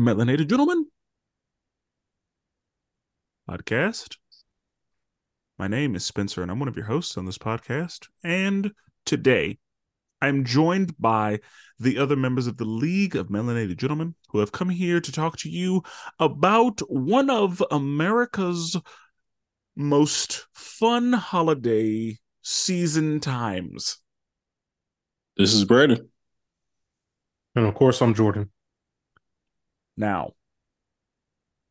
Melanated Gentlemen podcast. My name is Spenser, and I'm one of your hosts on this podcast. And today, I'm joined by the other members of the League of Melanated Gentlemen who have come here to talk to you about one of America's most fun holiday season times. This is Brandon. And of course, I'm Jordan. Now,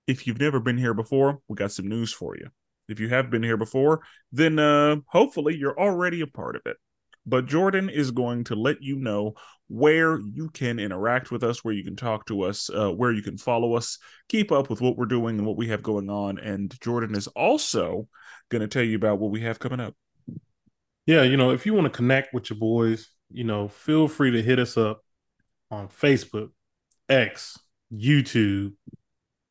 if you've never been here before, we got some news for you. If you have been here before, then uh, hopefully you're already a part of it. But Jordan is going to let you know where you can interact with us, where you can talk to us, uh, where you can follow us, keep up with what we're doing and what we have going on. And Jordan is also going to tell you about what we have coming up. Yeah, you know, if you want to connect with your boys, you know, feel free to hit us up on Facebook, X, YouTube,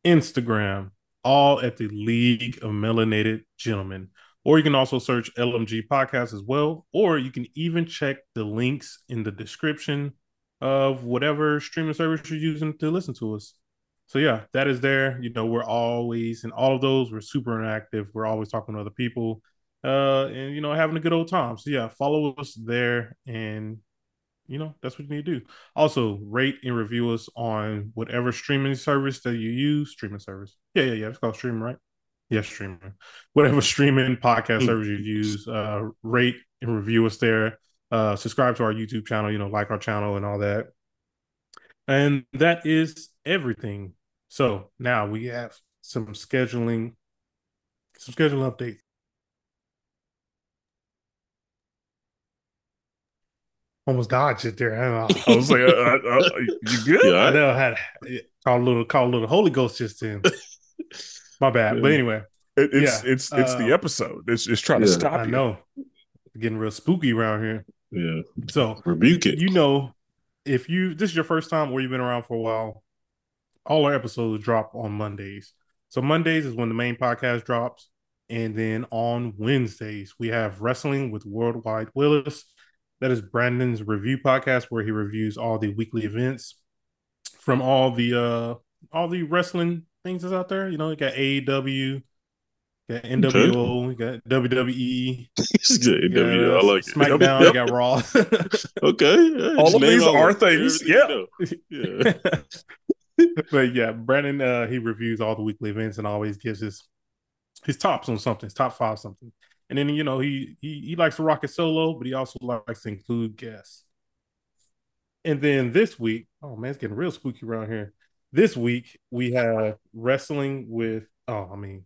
Instagram, all at the League of Melanated Gentlemen. Or you can also search LMG Podcast as well. Or you can even check the links in the description of whatever streaming service you're using to listen to us. So yeah, that is there. You know, we're always in all of those. We're super interactive. We're always talking to other people, uh, and you know, having a good old time. So yeah, follow us there, and you know, that's what you need to do. Also, rate and review us on whatever streaming service that you use. Streaming service. Yeah, yeah, yeah. It's called streaming, right? Yeah, streaming. Whatever streaming podcast service you use, uh, rate and review us there. Uh, subscribe to our YouTube channel, you know, like our channel and all that. And that is everything. So now we have some scheduling, some scheduling updates. Almost dodged it there. I, don't know. I was like, uh, uh, uh, you good? Yeah, I know I had called a little called a little Holy Ghost just in. My bad. But anyway, It- it's Yeah, it's it's the uh, episode. It's it's trying to stop I you. know getting real spooky around here. Yeah. So Rebuke it. you know, if you this is your first time or you've been around for a while, all our episodes drop on Mondays. So Mondays is when the main podcast drops, and then on Wednesdays we have wrestling with Worldwide Willis. That is Brandon's review podcast where he reviews all the weekly events from all the uh all the wrestling things that's out there. You know, you got AEW, got NWO, you got WWE, you got, I like it. SmackDown, you got Raw. Okay. yeah, All of these are it. things, know. Yeah. but yeah, Brandon uh he reviews all the weekly events and always gives his his tops on something, his top five something. And then you know he he he likes to rock it solo, but he also likes to include guests. And then this week, oh man, it's getting real spooky around here. This week we have wrestling with oh, I mean,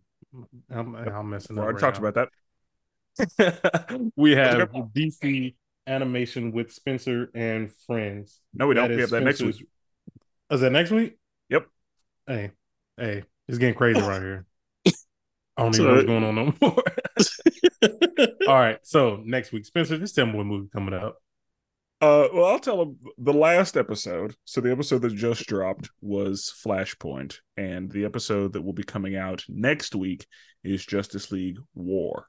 I'm, I'm messing up. already right talked now. about that. we have DC animation with Spenser and friends. No, we don't. That We have that next week. Is that next week? Yep. Hey, hey, it's getting crazy right here. I don't even know what's going on no more. All right, so next week, Spenser, just tell me what movie coming up. Uh, well, I'll tell them the last episode. So the episode that just dropped was Flashpoint, and the episode that will be coming out next week is Justice League War.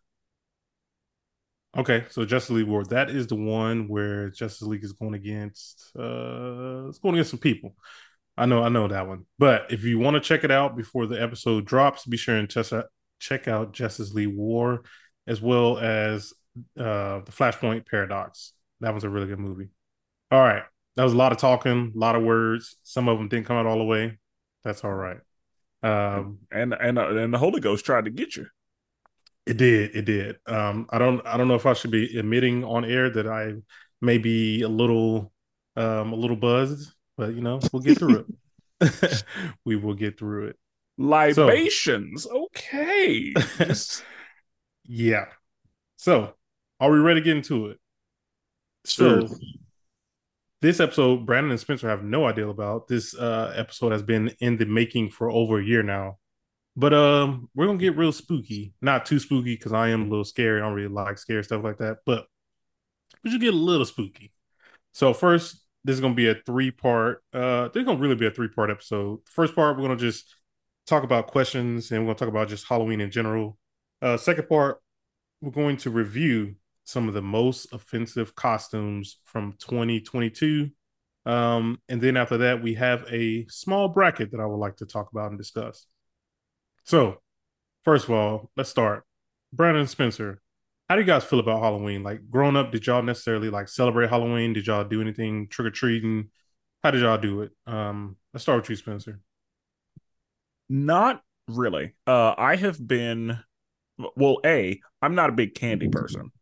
Okay, so Justice League War. That is the one where Justice League is going against uh it's going against some people. I know, I know that one. But if you want to check it out before the episode drops, be sure and check out check out Justice League War as well as uh the Flashpoint Paradox. That was a really good movie. All right. That was a lot of talking, a lot of words. Some of them didn't come out all the way. That's all right. Um And and uh, and the Holy Ghost tried to get you. It did. It did. Um, I don't. I don't know if I should be admitting on air that I may be a little, um, a little buzzed, but you know, we'll get through it. we will get through it. Libations. Okay. Just- Yeah. So, are we ready to get into it? Sure. So, this episode, Brandon and Spencer have no idea about. This uh, episode has been in the making for over a year now. But um, we're gonna get real spooky. Not too spooky because I am a little scared. I don't really like scary stuff like that. But we should get a little spooky. So first, this is gonna be a three part. Uh, this is gonna really be a three part episode. First part, we're gonna just talk about questions and we're gonna talk about just Halloween in general. Uh, second part, we're going to review some of the most offensive costumes from 2022 Um, and then after that, we have a small bracket that I would like to talk about and discuss. So, first of all, let's start. Brandon Spenser, how do you guys feel about Halloween? Like growing up, did y'all necessarily like celebrate Halloween? Did y'all do anything trick or treating? How did y'all do it? Um, let's start with you, Spenser. Not really. Uh, I have been. Well, a I'm not a big candy person,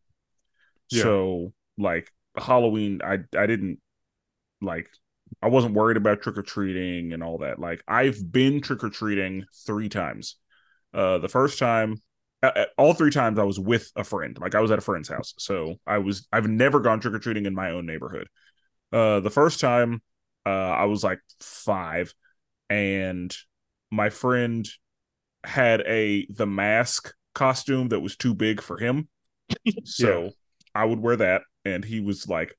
Yeah. so like Halloween, I I didn't like. I wasn't worried about trick or treating and all that. Like I've been trick or treating three times. Uh, the first time, uh, all three times I was with a friend. Like I was at a friend's house, so I was. I've never gone trick or treating in my own neighborhood. Uh, the first time, uh, I was like five, and my friend had a the mask costume that was too big for him. so Yeah. I would wear that, and he was like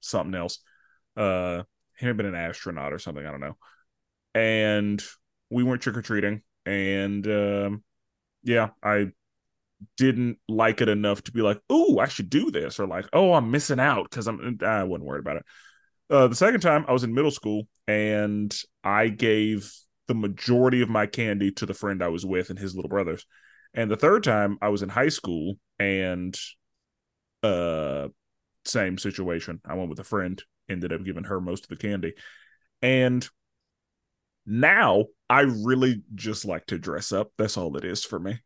something else. Uh, he had been an astronaut or something. I don't know. And we went trick or treating, and um, yeah, I didn't like it enough to be like, "Oh, I should do this," or like, "Oh, I'm missing out" because I'm. I wasn't worried about it. Uh, the second time, I was in middle school, and I gave the majority of my candy to the friend I was with and his little brothers. And the third time, I was in high school, and uh, same situation. I went with a friend, ended up giving her most of the candy, and now I really just like to dress up. That's all it is for me.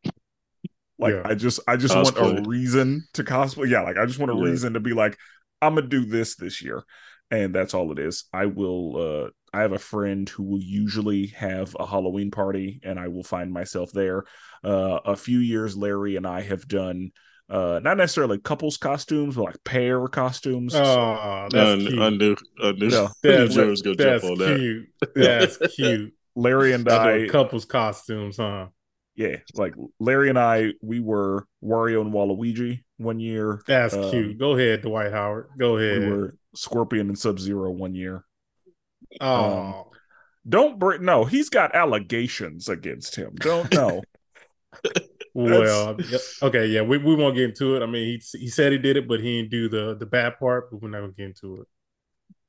Like Yeah. I just I just want a reason to cosplay. Yeah, like I just want a Yeah. reason to be like I'm gonna do this this year, and that's all it is. I will. uh I have a friend who will usually have a Halloween party, and I will find myself there. Uh A few years, Larry and I have done uh not necessarily couples costumes, but like pair costumes. Oh, that's I, cute. I knew, I knew, Yeah. I knew That's, Joe was gonna that's jump on that. cute. That's cute. Larry and I I, couples costumes, huh? yeah, like Larry and I, we were Wario and Waluigi one year. That's Um, cute. Go ahead, Dwight Howard. Go ahead. We were Scorpion and Sub Zero one year. Oh, Don't bring no. He's got allegations against him. Don't know. well, okay, yeah, we, we won't get into it. I mean, he he said he did it, but he didn't do the the bad part. But we're not gonna get into it.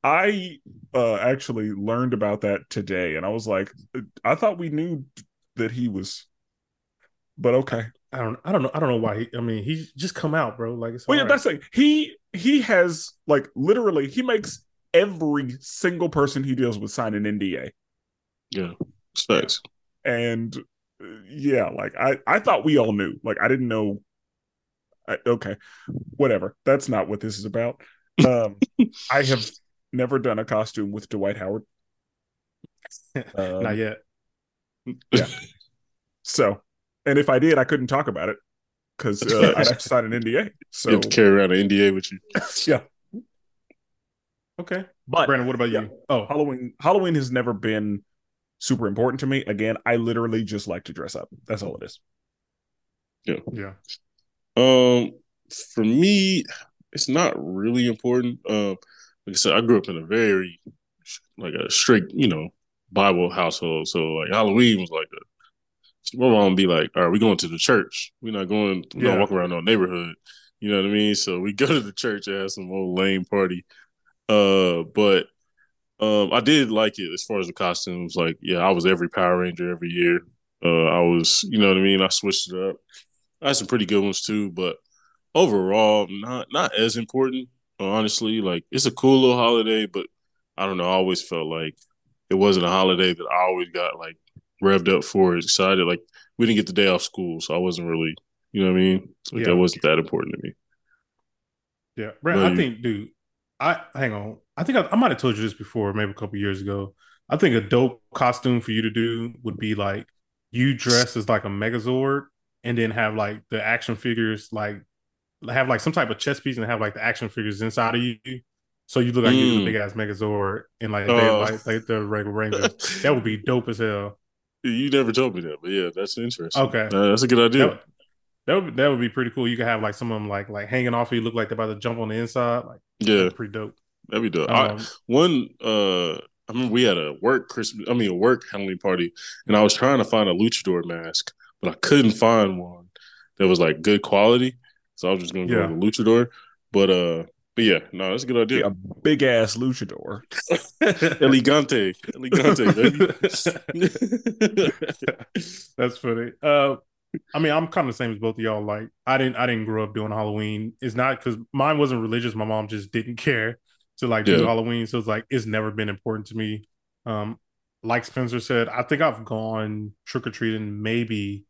I uh actually learned about that today, and I was like, I thought we knew that he was, but okay. I don't I don't know I don't know why. He, I mean, he's just come out, bro. Like it's Well, yeah, all that's like he he has like literally he makes every single person he deals with sign an NDA. Yeah, it's facts. and yeah like i i thought we all knew like i didn't know I, okay whatever that's not what this is about um i have never done a costume with dwight howard Um, not yet. Yeah. so and if i did i couldn't talk about it because uh, i'd have to sign an nda So you so have to carry around an NDA with you. yeah Okay, but Brandon, what about yeah. you? Oh, halloween halloween has never been super important to me again i literally just like to dress up that's all it is yeah, Yeah. Um, for me, it's not really important. Um, like I said, I grew up in a very like a strict, you know, Bible household. So like Halloween was like a my mom would be like, "All right, we going to the church. We're not going. We're Yeah. not walking around our neighborhood." You know what I mean? So we go to the church and have some old lame party. Uh, but um, I did like it as far as the costumes. Like, yeah, I was every Power Ranger every year. Uh, I was, you know what I mean. I switched it up. I had some pretty good ones too, but overall, not not as important. Honestly, like it's a cool little holiday, but I don't know. I always felt like it wasn't a holiday that I always got like revved up for, excited. Like we didn't get the day off school, so I wasn't really, you know what I mean. Like Yeah. that wasn't that important to me. yeah. Brandon, I you- think, dude. I hang on. I think I, I might have told you this before, maybe a couple years ago. I think a dope costume for you to do would be like you dress as like a Megazord, and then have like the action figures like have like some type of chess piece and have like the action figures inside of you. So you look like you're Mm. a big ass Megazord and like they Oh. like, like the regular Rangers. That would be dope as hell. You never told me that, but yeah, that's interesting. Okay. Uh, that's a good idea. That, that would that would be pretty cool. You could have like some of them like like hanging off you, look like they're about to jump on the inside. Like yeah, pretty dope. that'd be dope. I, Um, one uh I remember we had a work Christmas I mean a work Halloween party and I was trying to find a luchador mask, but I couldn't find one that was like good quality. So I was just gonna go Yeah. with a luchador. But uh But yeah, no, that's a good idea. a big ass luchador. Elegante, elegante, baby. That's funny. Uh, I mean, I'm kind of the same as both of y'all. Like, I didn't, I didn't grow up doing Halloween. It's not because mine wasn't religious. My mom just didn't care to like do Halloween, so it's like it's never been important to me. Um, like Spenser said, I think I've gone trick or treating maybe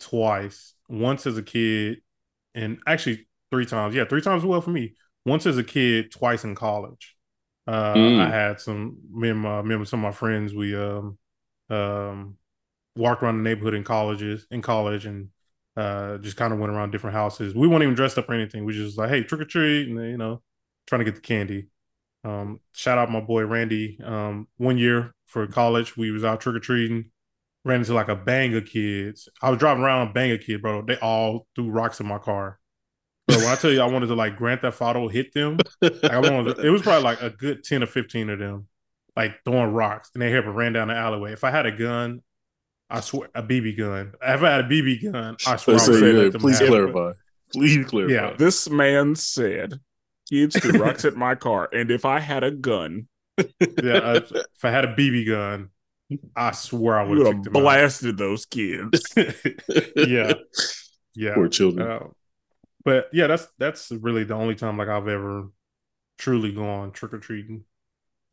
twice. Once as a kid, and actually three times. Yeah, three times well for me. Once as a kid, twice in college. Uh, Mm. I had some me and my me and some of my friends. We um um walked around the neighborhood in colleges in college and uh just kind of went around different houses. We weren't even dressed up or anything. We just like, hey, trick or treat, and you know, trying to get the candy. Um, shout out my boy Randy. Um, one year for college, we was out trick or treating. Ran into like a bang of kids. I was driving around, bang of kid, bro. They all threw rocks in my car. But when I tell you, I wanted to like Grand Theft Auto hit them. Like, I wanted to- it was probably like a good ten or fifteen of them, like throwing rocks, and they had ran down the alleyway. If I had a gun, I swear a BB gun. If I had a BB gun, I swear I Let's would say, have yeah, please have clarify. Please clarify. Yeah. This man said, "Kids threw rocks at my car, and if I had a gun, Yeah, uh, if I had a BB gun, I swear I I would would have have kicked them out. blasted those kids." Yeah. Yeah. Poor children. Uh, but yeah, that's that's really the only time like I've ever truly gone trick or treating.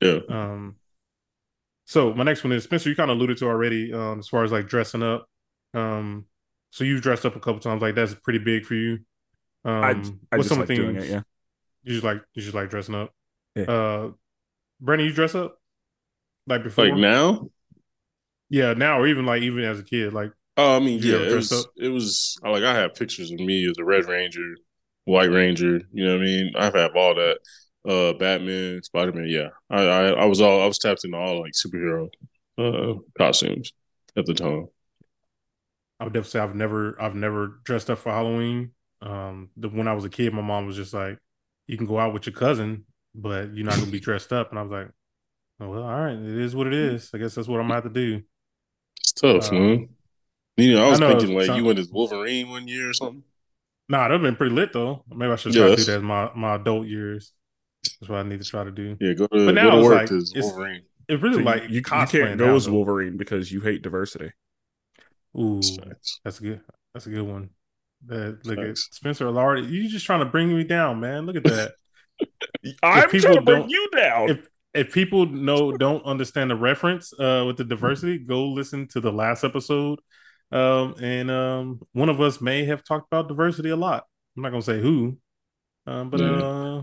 yeah. Um, so my next one is Spencer. You kind of alluded to already, um, as far as like dressing up. Um, so you've dressed up a couple times. Like that's pretty big for you. Um, I, I what's just some like doing it. Yeah, you just like you just like dressing up? Yeah. Uh, Brandon, you dress up like before? Like now? Yeah, now or even like even as a kid, like Oh, I mean, yeah, it was, up? it was like I have pictures of me as a Red Ranger, White Ranger. You know what I mean? I've had all that. Uh, Batman, Spider Man. Yeah, I, I, I was all I was tapped into all like superhero uh costumes at the time. I would definitely say I've never I've never dressed up for Halloween. Um, the, when I was a kid, my mom was just like, "You can go out with your cousin, but you're not gonna be dressed up." And I was like, oh, "Well, all right, it is what it is. I guess that's what I'm gonna have to do." It's tough, Uh, man. You know, I was I know, thinking like you went as Wolverine one year or something. Nah, that'd been pretty lit though. Maybe I should Yeah, try to do that in my my adult years. That's what I need to try to do. Yeah, go to But now go to it's work like, as it's- Wolverine. It really So like you, you can't go now, as. Wolverine because you hate diversity. Ooh, That's that's a good. That's a good one. That look at Spenser already. You just trying to bring me down, man. Look at that. I'm people trying to bring don't- you down. if if people know don't understand the reference uh with the diversity, go listen to the last episode. Um and um one of us may have talked about diversity a lot. I'm not gonna say who. Um but Yeah. uh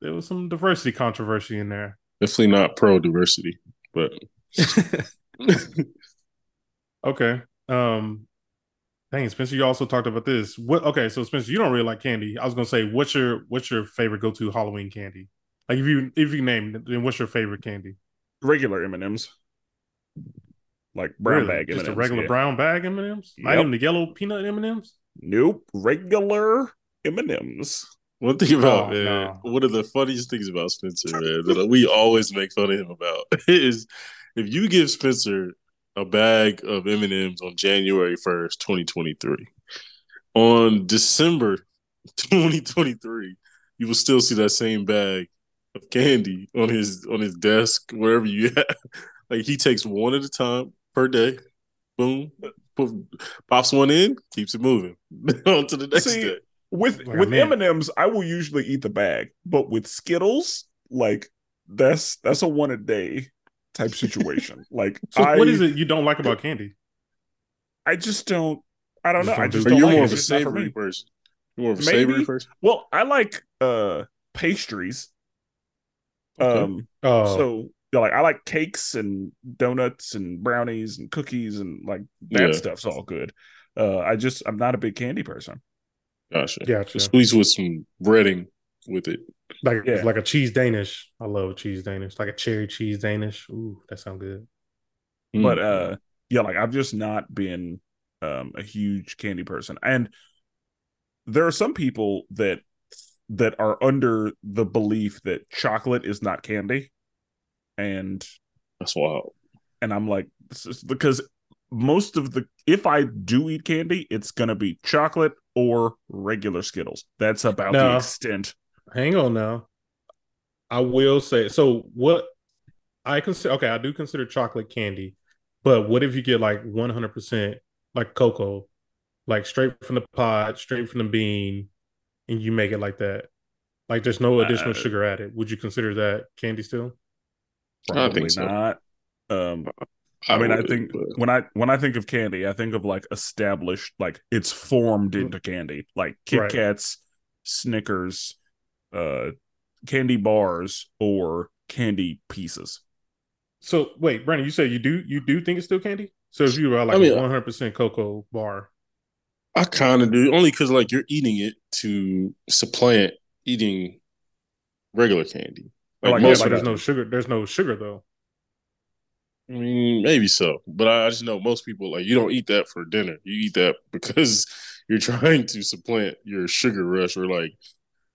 there was some diversity controversy in there. Definitely not pro diversity, but Okay. Um dang Spenser, you also talked about this. What okay, so Spenser, you don't really like candy. I was gonna say what's your what's your favorite go-to Halloween candy? Like if you if you name then what's your favorite candy? regular M and M's, like brown Really? bag M Just and a regular M's. brown bag M&Ms? Not Yep. even the yellow peanut M&Ms? Nope, regular M and M's. One thing about Oh, man, no. one of the funniest things about Spenser, man, that we always make fun of him about is if you give Spenser a bag of M and M's on January first, twenty twenty three, on December twenty twenty three, you will still see that same bag of candy on his on his desk wherever you have. Like he takes one at a time per day. Boom, pops one in, keeps it moving on to the next See, day. With Like with. M and M's, I will usually eat the bag, but with Skittles, like that's that's a one a day type situation. like So I, what is it you don't like about candy? I just don't. I don't know. I just don't you're like more it. of a It's just not for savory me. person. You're more of a Maybe. savory person. Well, I like uh pastries. Okay. Um, Oh, so yeah, like I like cakes and donuts and brownies and cookies and like that Yeah. stuff's all good. Uh, I just I'm not a big candy person. Gotcha. gotcha. Squeeze with some breading with it. Like Yeah. like a cheese Danish. I love cheese Danish. Like a cherry cheese Danish. Ooh, that sounds good. But Mm. uh, yeah, like I've just not been um a huge candy person, and there are some people that that are under the belief that chocolate is not candy, and that's wild. and I'm like, this is because most of the if I do eat candy, it's gonna be chocolate or regular Skittles. That's about the extent. hang on now. I will say so. What I consider okay, I do consider chocolate candy, but what if you get like one hundred percent like cocoa, like straight from the pod, straight from the bean, and you make it like that? Like there's no additional Uh, sugar added. Would you consider that candy still? I Probably think so. not. Um, I mean, I think but- when I when I think of candy, I think of like established, like it's formed into candy, like Kit Right. Kats, Snickers, uh, candy bars, or candy pieces. So wait, Brandon, you said you do you do think it's still candy? So if you were like I mean, one hundred percent cocoa bar, I kind of do, only because like you're eating it to supplant eating regular candy. Like, Like, yeah, most like there's no sugar. There's no sugar though. I mean, maybe so, but I, I just know most people like you don't eat that for dinner. You eat that because you're trying to supplant your sugar rush, or like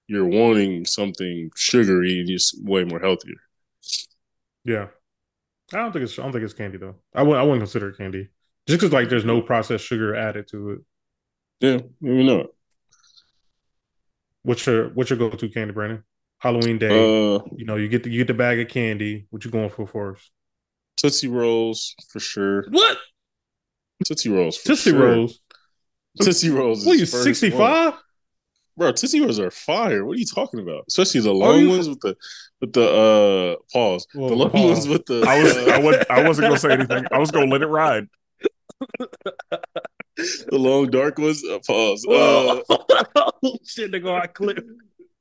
you're wanting something sugary and just way more healthier. Yeah, I don't think it's I don't think it's candy though. I would I wouldn't consider it candy just because like there's no processed sugar added to it. Yeah, maybe not. What's your what's your go to candy, Brandon? Halloween day, Uh, you know, you get the you get the bag of candy. What you going for first? Tootsie Rolls for sure. What Tootsie Rolls for Tootsie sure. Rolls? Tootsie Rolls. What are you first sixty one. five? Bro, Tootsie Rolls are fire. What are you talking about? Especially the long you- ones with the with the uh pause. Well, the long pause. ones with the I was uh, I was I wasn't gonna say anything. I was gonna let it ride. the long dark ones. Uh, pause. Uh, oh shit, they go out clip.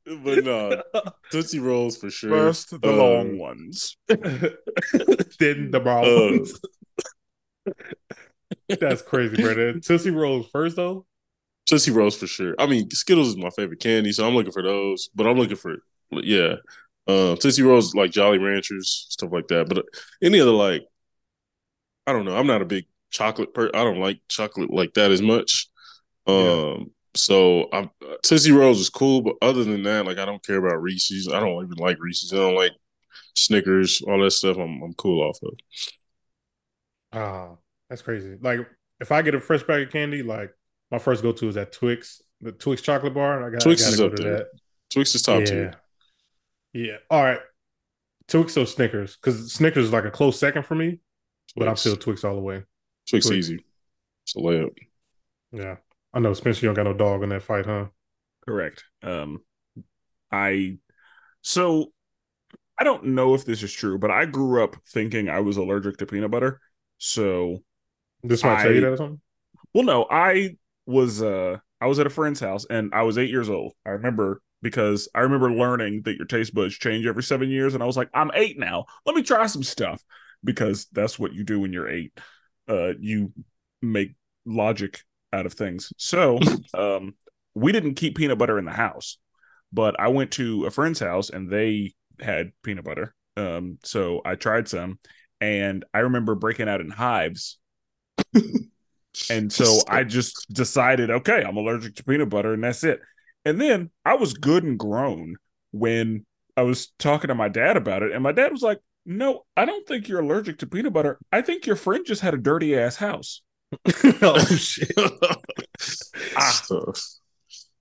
But no, Tootsie Rolls for sure. First, the Uh, long ones. then the brown Uh, ones. That's crazy, Brandon. Tootsie Rolls first though. Tootsie Rolls for sure. I mean, Skittles is my favorite candy, so I'm looking for those. But I'm looking for yeah, uh, Tootsie Rolls like Jolly Ranchers stuff like that. But any other like, I don't know. I'm not a big chocolate per. I don't like chocolate like that as much. Um, Yeah. So I'm Tootsie Rolls is cool, but other than that, like I don't care about Reese's. I don't even like Reese's. I don't like Snickers, all that stuff. I'm I'm cool off of. Ah, that's crazy. Like if I get a fresh bag of candy, like my first go to is that Twix, the Twix chocolate bar. I got Twix I is up there. that. Twix is top yeah. tier. Yeah. All right. Twix or Snickers? Because Snickers is like a close second for me, but I'm Twix. still Twix all the way. Twix, Twix. easy. It's a layup. Yeah. I know Spenser, you don't got no dog in that fight, huh? Correct. Um, I so I don't know if this is true, but I grew up thinking I was allergic to peanut butter. So, This might tell you that or something. well, no, I was uh I was at a friend's house and I was eight years old. I remember because I remember learning that your taste buds change every seven years, and I was like, I'm eight now. Let me try some stuff because that's what you do when you're eight. Uh, you make logic out of things. So, um, we didn't keep peanut butter in the house, but I went to a friend's house and they had peanut butter. Um, so I tried some, and I remember breaking out in hives and so I just decided, okay, I'm allergic to peanut butter, and that's it. And then I was good and grown when I was talking to my dad about it, and my dad was like, "No, I don't think you're allergic to peanut butter. I think your friend just had a dirty ass house." oh shit! Ah.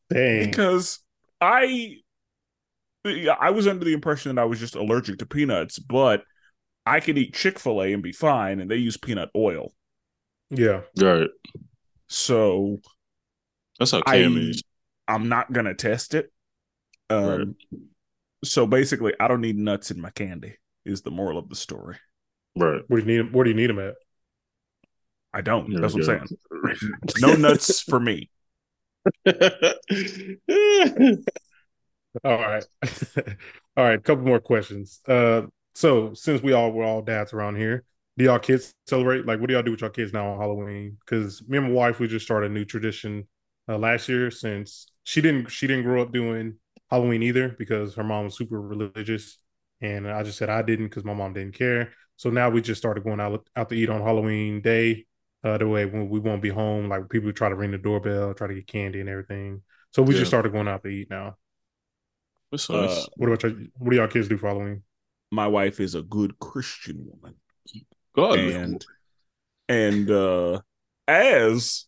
Dang. Because I, I was under the impression that I was just allergic to peanuts, but I could eat Chick Fil A and be fine, and they use peanut oil. Yeah. Right. So That's how I, Cam is. I'm not gonna test it. Um, Right. so basically, I don't need nuts in my candy. Is the moral of the story? Right. What do you need? Where do you need them at? I don't. There That's what I'm saying. No nuts for me. All right. all right. A couple more questions. Uh, so since we all we're all dads around here, do y'all kids celebrate? Like, what do y'all do with y'all kids now on Halloween? Because me and my wife, we just started a new tradition uh, last year. Since she didn't, she didn't grow up doing Halloween either because her mom was super religious, and I just said I didn't because my mom didn't care. So now we just started going out out to eat on Halloween day. Uh, the way when we won't be home, like people try to ring the doorbell, try to get candy and everything. So we Yeah. just started going out to eat now. That's Uh, nice. What about your, what do y'all kids do following? My wife is a good Christian woman, God, and and uh, as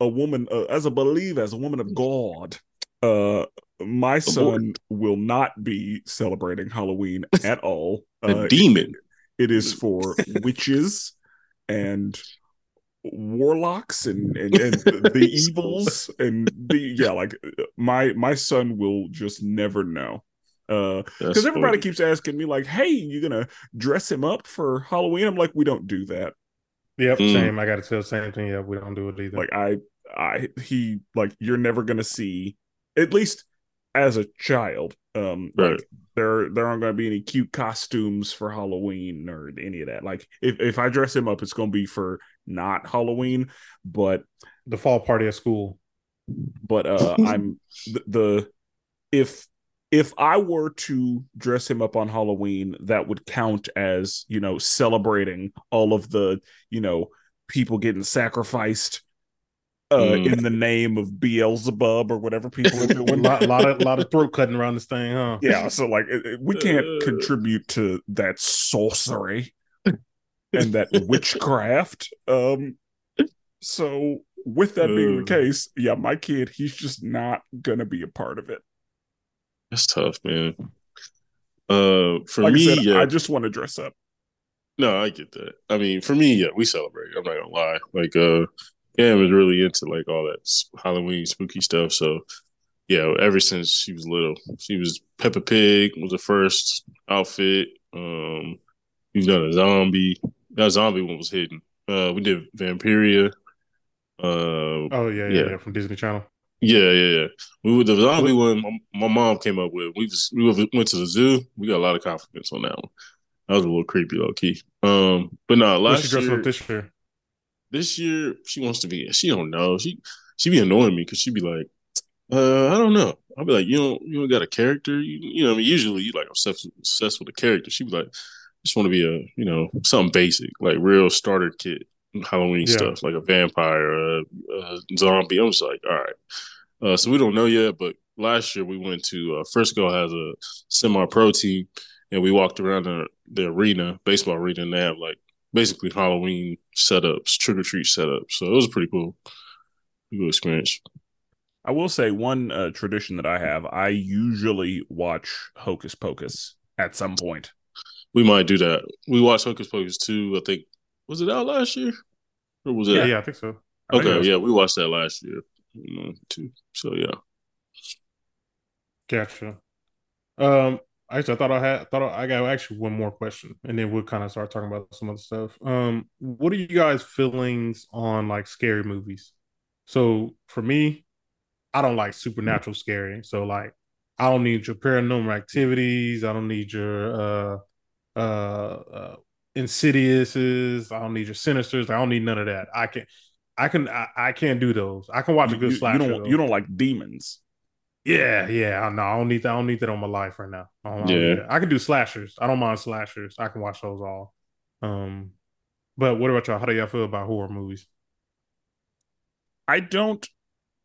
a woman, uh, as a believer, as a woman of God, uh, my son will not be celebrating Halloween at all. A Uh, demon. it is for witches and warlocks and and, and the evils and the yeah like my my son will just never know uh because everybody funny. keeps asking me like hey you're gonna dress him up for halloween i'm like we don't do that Yep, Mm. same. I got to tell the same thing. Yeah, we don't do it either. like i i he like you're never gonna see at least as a child um like, Right. there there aren't gonna be any cute costumes for halloween or any of that like if, if i dress him up it's gonna be for not halloween but the fall party at school. but uh i'm the, the if if i were to dress him up on halloween that would count as you know celebrating all of the you know people getting sacrificed uh Mm. in the name of beelzebub or whatever people are A doing lot, lot of lot of throat cutting around this thing, huh? yeah so like it- it- we can't Uh. contribute to that sorcery and that witchcraft um so with that being the case yeah my kid he's just not gonna be a part of it That's tough, man. Uh, for like me, I said, yeah, I just want to dress up. no, I get that. I mean, for me, yeah, we celebrate. I'm not gonna lie. Like, uh, Cam is really into like all that Halloween spooky stuff. So, yeah, ever since she was little, she was Peppa Pig was the first outfit. Um, we've done a zombie. That zombie one was hidden. Uh, we did Vampirina. Uh, Oh yeah, yeah, Yeah. from Disney Channel. Yeah, yeah, yeah. We were the zombie one. My, my mom came up with. We was, we went to the zoo. We got a lot of confidence on that one. That was a little creepy, low key. Um, but no, she last dressing year, up this year? this year she wants to be. She don't know. She she be annoying me because she be like, uh, I don't know. I'll be like, you don't you don't got a character. You, you know, I mean, usually you like obsessed obsessed with a character. She be like, just want to be a you know something basic like real starter kit Halloween Yeah. stuff like a vampire, a, a zombie. I'm just like, all right. Uh, so we don't know yet, but last year we went to uh, Frisco has a semi-pro team, and we walked around the, the arena, baseball arena, and they have like basically Halloween setups, trick or treat setups. So it was pretty cool, cool experience. I will say one uh, tradition that I have. I usually watch Hocus Pocus at some point. We might do that. We watched Hocus Pocus two. I think was it out last year, or was it? Yeah, yeah, I think so. I Okay, was- yeah, we watched that last year mm, too. So yeah, Gotcha. Um, actually, I thought I had thought I, I got actually one more question, and then we'll kind of start talking about some other stuff. Um, what are you guys' feelings on like scary movies? So for me, I don't like supernatural scary. So like, I don't need your paranormal activities. I don't need your uh uh, uh insidiouses. I don't need your sinisters. I don't need none of that. I can. I can I, I can't do those. I can watch a good you- you slasher. don't you don't like demons. Yeah, yeah. I- No, I don't need that. I don't need that on my life right now. I, Yeah. I can do slashers. I don't mind slashers. I can watch those all. Um, but what about y'all? How do y'all feel about horror movies? I don't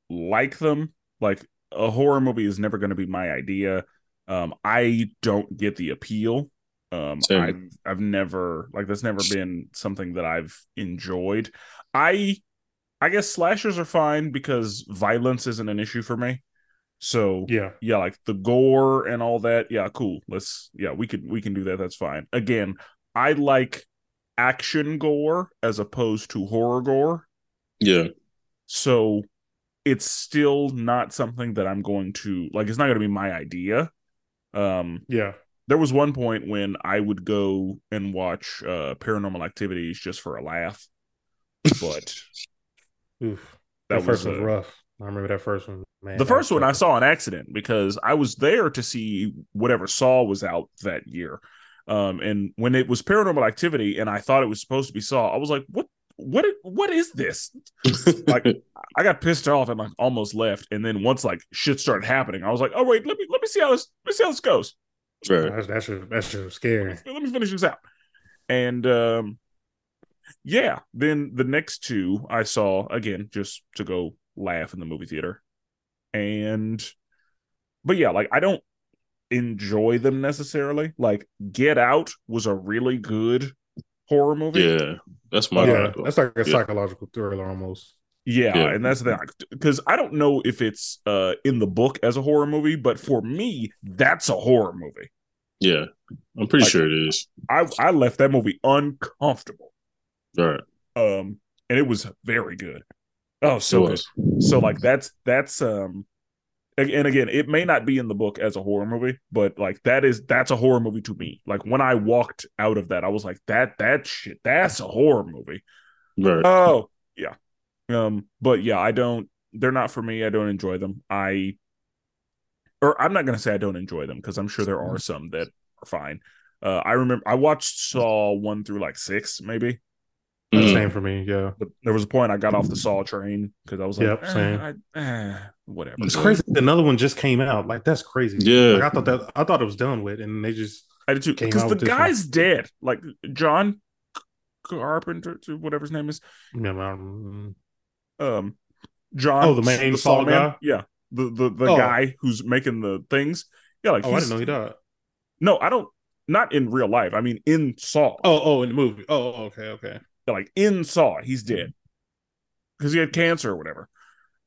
like them. Like a horror movie is never going to be my idea. Um, I don't get the appeal. Um, Same. I've I've never like that's never been something that I've enjoyed. I I guess slashers are fine because violence isn't an issue for me. So Yeah, yeah, like the gore and all that. Yeah, cool. Let's yeah, we can we can do that. That's fine. Again, I like action gore as opposed to horror gore. yeah, So it's still not something that I'm going to like it's not going to be my idea. Um yeah. There was one point when I would go and watch uh paranormal activities just for a laugh. But Oof. that That, first was one's uh, rough. I remember that first one. Man, the first was one I saw an accident because I was there to see whatever Saw was out that year. Um, and when it was Paranormal Activity, and I thought it was supposed to be Saw, I was like, "What? What? What is this?" Like, I got pissed off and like almost left. And then once like shit started happening, I was like, "Oh wait, let me let me see how this let me see how this goes. Right. That's that's just, that's just scary. Let me finish this out." And um, yeah, then the next two I saw again just to go laugh in the movie theater, and but yeah, like I don't enjoy them necessarily. Like Get Out was a really good horror movie. Yeah, that's my yeah, that's like a Yeah. psychological thriller almost. Yeah, Yeah. and that's the thing. because I don't know if it's uh in the book as a horror movie, but for me, that's a horror movie. Yeah, I'm pretty Like- sure it is. I I left that movie uncomfortable. All right. Um, and it was very good. Oh, so good. So like that's that's um and again, it may not be in the book as a horror movie, but like that is that's a horror movie to me. Like when I walked out of that, I was like, that that shit, that's a horror movie. Right. Oh, yeah. Um, but yeah, I don't they're not for me. I don't enjoy them. I or I'm not gonna say I don't enjoy them because I'm sure there are some that are fine. Uh I remember I watched Saw one through like six, maybe. Mhm. Same for me. Yeah. But there was a point I got off the Saw train because I was like, Yep, eh, same. I- eh, whatever. It's crazy. Another one just came out. Like that's crazy. Yeah. Like I thought that I thought it was done with, and they just I did too Came because the with one. guy's dead. Like John Carpenter, whatever his name is. you know, um, John. Oh, the main Saw guy? Yeah, the the the Oh. guy who's making the things. Yeah, like oh, I he's- didn't know he died. No, I don't. Not in real life. I mean, in Saw. Oh, oh, in the movie. Oh, oh, okay, okay. like in Saw, he's dead because he had cancer or whatever.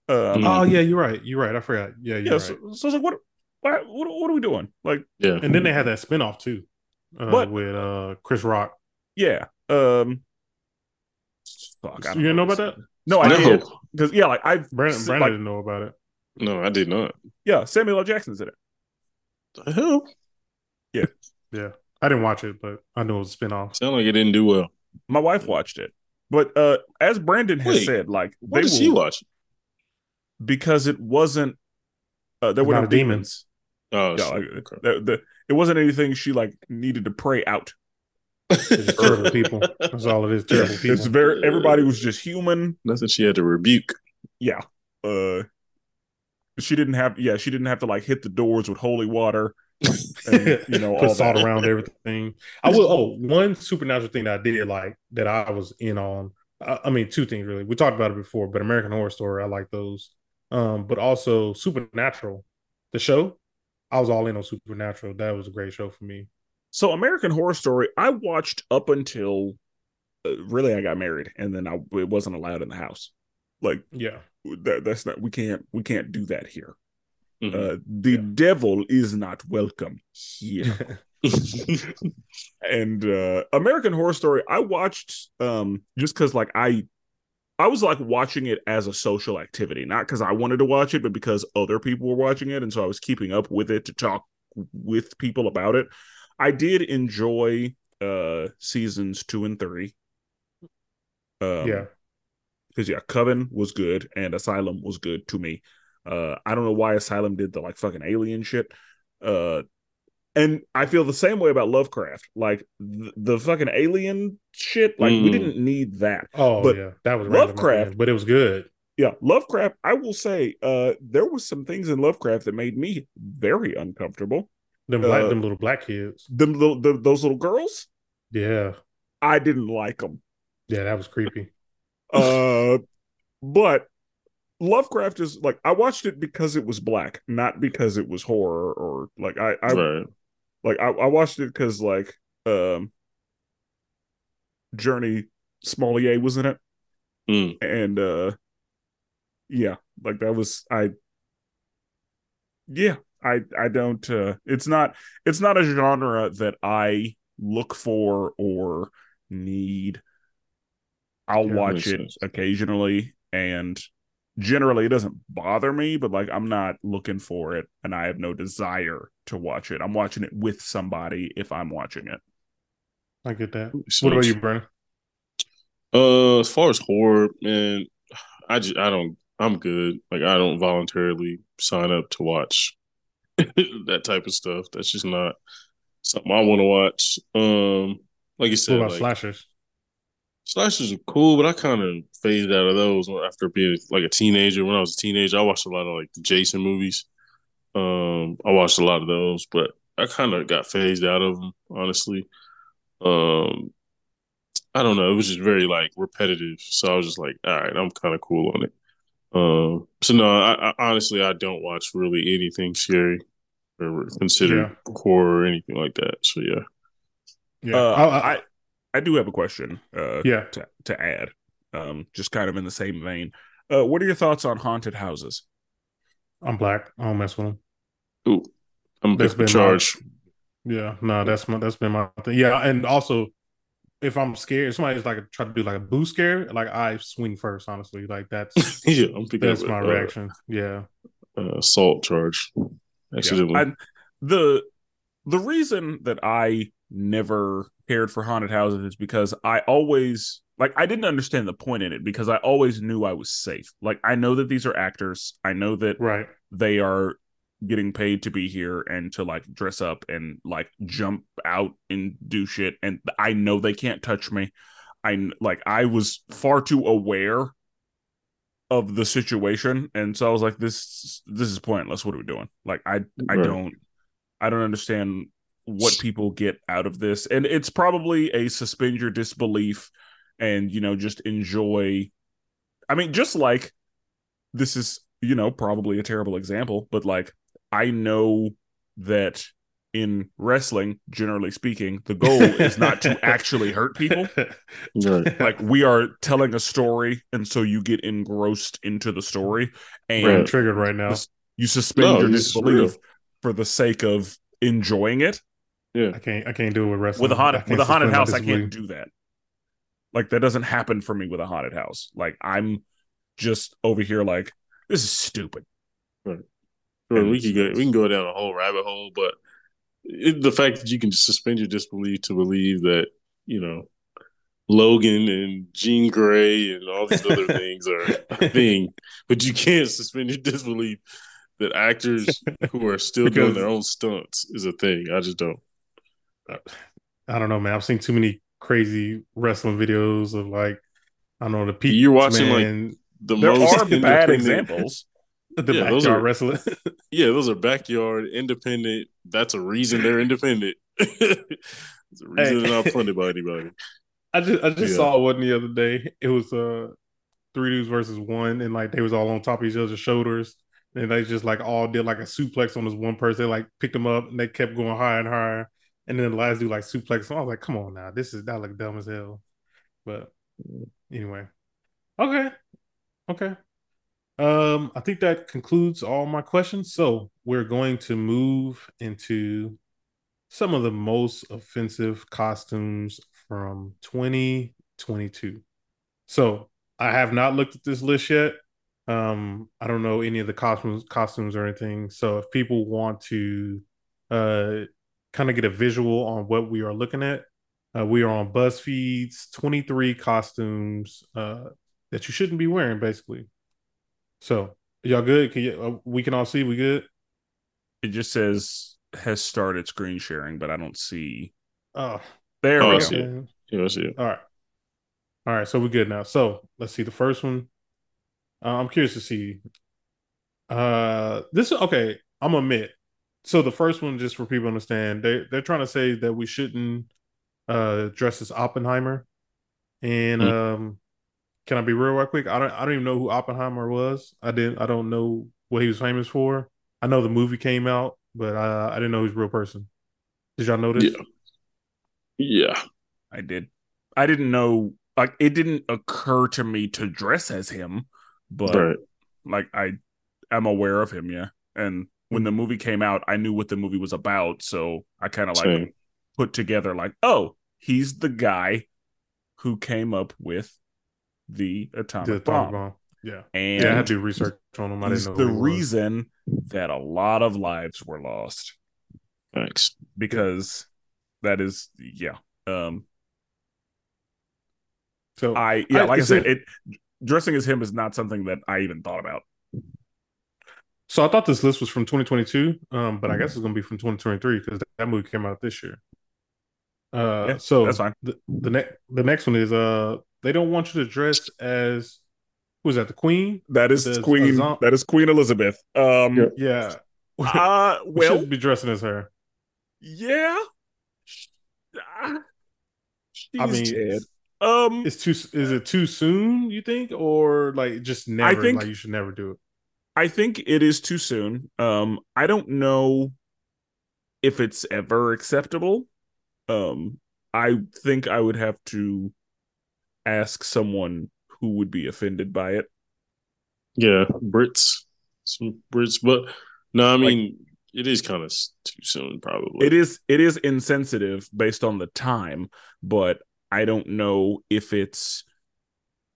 Um. Oh, yeah, you're right. You're right. I forgot. Yeah, you're yeah. right. So, so I was like, what, what, what, what are we doing? Like, Yeah. and then they had that spinoff too, uh, But- with uh Chris Rock. yeah. Um, fuck. I you didn't know about that? No, I no. did because yeah, like I Brandon, like, Brandon didn't know about it. No, I did not. yeah, Samuel L. Jackson's in it. The hell? Yeah, I didn't watch it, but I know it was a spinoff. Sound like it didn't do well. My wife watched it, but uh, as Brandon has Wait, said, like Why they did she will watch? because it wasn't. Uh, there were no a demon. demons. Oh, Yeah, like, okay. the, the, it wasn't anything she like needed to pray out. It's just terrible people. That's all it is. Terrible people. It's very everybody was just human. Nothing she had to rebuke. Yeah. Uh she didn't have yeah, she didn't have to like hit the doors with holy water and you know put all salt that. around everything. I will. Oh, one supernatural thing that I did like that I was in on. I, I mean, two things really. We talked about it before, but American Horror Story, I like those. Um, but also Supernatural, the show. I was all in on Supernatural. That was a great show for me. So American Horror Story, I watched up until uh, really I got married and then I it wasn't allowed in the house. Like Yeah, that, that's not we can't we can't do that here. Mhm. Uh the Yeah. devil is not welcome here. and uh American Horror Story I watched um just cuz like I I was like watching it as a social activity not cuz I wanted to watch it but because other people were watching it and so I was keeping up with it to talk with people about it. I did enjoy uh seasons 2 and 3. Um yeah. cuz yeah, Coven was good and Asylum was good to me. Uh I don't know why Asylum did the like fucking alien shit. Uh and I feel the same way about Lovecraft. Like the, the fucking alien shit, like we Mm. didn't need that. Oh But yeah, that was random at the Lovecraft- end, but it was good. Yeah, Lovecraft, I will say, uh, there was some things in Lovecraft that made me very uncomfortable. Them black, Uh, them little black kids. Them little, the, those little girls, Yeah, I didn't like them. yeah, that was creepy. Uh, but Lovecraft is like I watched it because it was black, not because it was horror or like I, I right. like I, I watched it because like um Jurnee Smollett was in it. Mm. And uh yeah, like that was I yeah, I I don't uh it's not it's not a genre that I look for or need. I'll watch it sense. occasionally and generally it doesn't bother me, but like I'm not looking for it and I have no desire to watch it. I'm watching it with somebody if I'm watching it. I get that. Makes What about you, Brandon? Uh, as far as horror, man, I just I don't. I'm good. Like I don't voluntarily sign up to watch that type of stuff. That's just not something I want to watch. Um, like you What said, about like, slashers? slashers are cool, but I kind of phased out of those after being like a teenager. When I was a teenager, I watched a lot of like the Jason movies. Um, I watched a lot of those, but I kind of got phased out of them, honestly. Um, I don't know. It was just very like repetitive, so I was just like, all right, I'm kind of cool on it. Um, so no, I, I honestly I don't watch really anything scary or considered horror or anything like that. So yeah, Yeah, Uh, I, I, I I do have a question. Uh, yeah. to to add, um, just kind of in the same vein. Uh, what are your thoughts on haunted houses? I'm black. I don't mess with them. Ooh, I'm That's been been charged. Yeah, no, that's my that's been my thing. Yeah, and also if I'm scared, somebody's like try to do like a boo scare, like I swing first. Honestly, like that's yeah, I'm that's my a, reaction. Yeah, Uh, assault charge. Accidentally. I, the the reason that I never cared for haunted houses is because I always like I didn't understand the point in it because I always knew I was safe. Like I know that these are actors. I know that right. they are getting paid to be here and to like dress up and like jump out and do shit and I know they can't touch me. I like I was far too aware of the situation and so I was like this this is pointless. What are we doing? Like I I Right. don't I don't understand what people get out of this and it's probably a suspend your disbelief and you know just enjoy I mean just like this is you know probably a terrible example but like i know that in wrestling generally speaking the goal is not to actually hurt people. Right. like we are telling a story and so you get engrossed into the story and I'm triggered right now. You suspend No, your disbelief for the sake of enjoying it. Yeah, I can't I can't do it with wrestling. with a I haunted with a haunted house i can't do that. Like that doesn't happen for me with a haunted house. Like i'm just over here like this is stupid We can go we can go down a whole rabbit hole, but it, the fact that you can suspend your disbelief to believe that you know Logan and Jean Grey and all these other things are a thing, but you can't suspend your disbelief that actors who are still doing their own stunts is a thing. I just don't. I don't know, man. I've seen too many crazy wrestling videos of like I don't know the people. You're watching, like, The there most are bad examples the yeah, those are- wrestling. Yeah, those are backyard independent. That's a reason they're independent. it's a reason Hey. they're not funded by anybody. I just I just Yeah. saw one the other day. It was uh three dudes versus one, and like they was all on top of each other's shoulders, and they just like all did like a suplex on this one person. They like picked them up, and they kept going higher and higher. And then the last dude like suplex. I was like, come on now, this is that look dumb as hell. But anyway, okay, okay. Um, I think that concludes all my questions. So we're going to move into some of the most offensive costumes from 2022. So I have not looked at this list yet. Um, I don't know any of the costumes, costumes or anything. So if people want to uh kind of get a visual on what we are looking at, uh, we are on BuzzFeed's 23 costumes uh that you shouldn't be wearing, basically. So y'all good? Can you, uh, we can all see. We good? it just says has started screen sharing but i don't see Oh, there Oh, we I go see it. Yeah, that's it. All right. All right. So we're good now. So let's see the first one. Uh, I'm curious to see. Uh, this okay. I'm gonna admit. So the first one, just for people to understand, they they're trying to say that we shouldn't uh dress as Oppenheimer. And Mm. um, can I be real right quick? I don't I don't even know who Oppenheimer was. I didn't. I don't know what he was famous for. I know the movie came out, but uh, I didn't know he was a real person. Did y'all know this? Yeah. Yeah. i did i didn't know like it didn't occur to me to dress as him but Right. like i i'm aware of him yeah and when the movie came out i knew what the movie was about so i kind of like Same. put together like oh he's the guy who came up with the atomic, The atomic bomb. bomb. Yeah. and Yeah, I had to do research on him. I didn't know the who was. reason that a lot of lives were lost Thanks. because that is yeah um So i yeah I- like i said it- it dressing as him is not something that i even thought about So I thought this list was from 2022, um, but I guess it's going to be from 2023 because that movie came out this year. Uh, Yeah, so that's fine. The, the next the next one is uh they don't want you to dress as who's that the Queen? that is Does queen Azam- that is queen elizabeth um Yeah. Yeah, uh well should be dressing as her. yeah Ah, she's I mean, dead um it's too is it too soon? You think, or like just never? I think- like you should never do it. I think it is too soon. Um, I don't know if it's ever acceptable. Um, I think I would have to ask someone who would be offended by it. Yeah, Brits, some Brits, but no, I mean like, it is kind of too soon. Probably it is. It is insensitive based on the time, but I don't know if it's.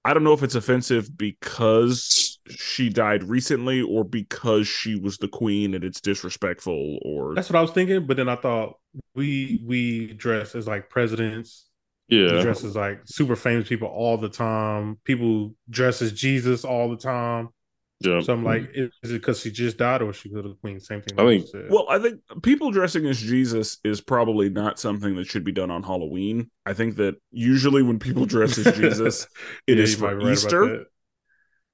I don't know if it's offensive because she died recently or because she was the queen and it's disrespectful or That's what I was thinking, but then I thought we we dress as like presidents. Yeah. We dress as like super famous people all the time. People dress as Jesus all the time. Yeah. So I'm like, is, is it because she just died or she could have queen? Same thing. I think. Well, I think people dressing as Jesus is probably not something that should be done on Halloween. I think that usually when people dress as Jesus, it yeah, is for Easter.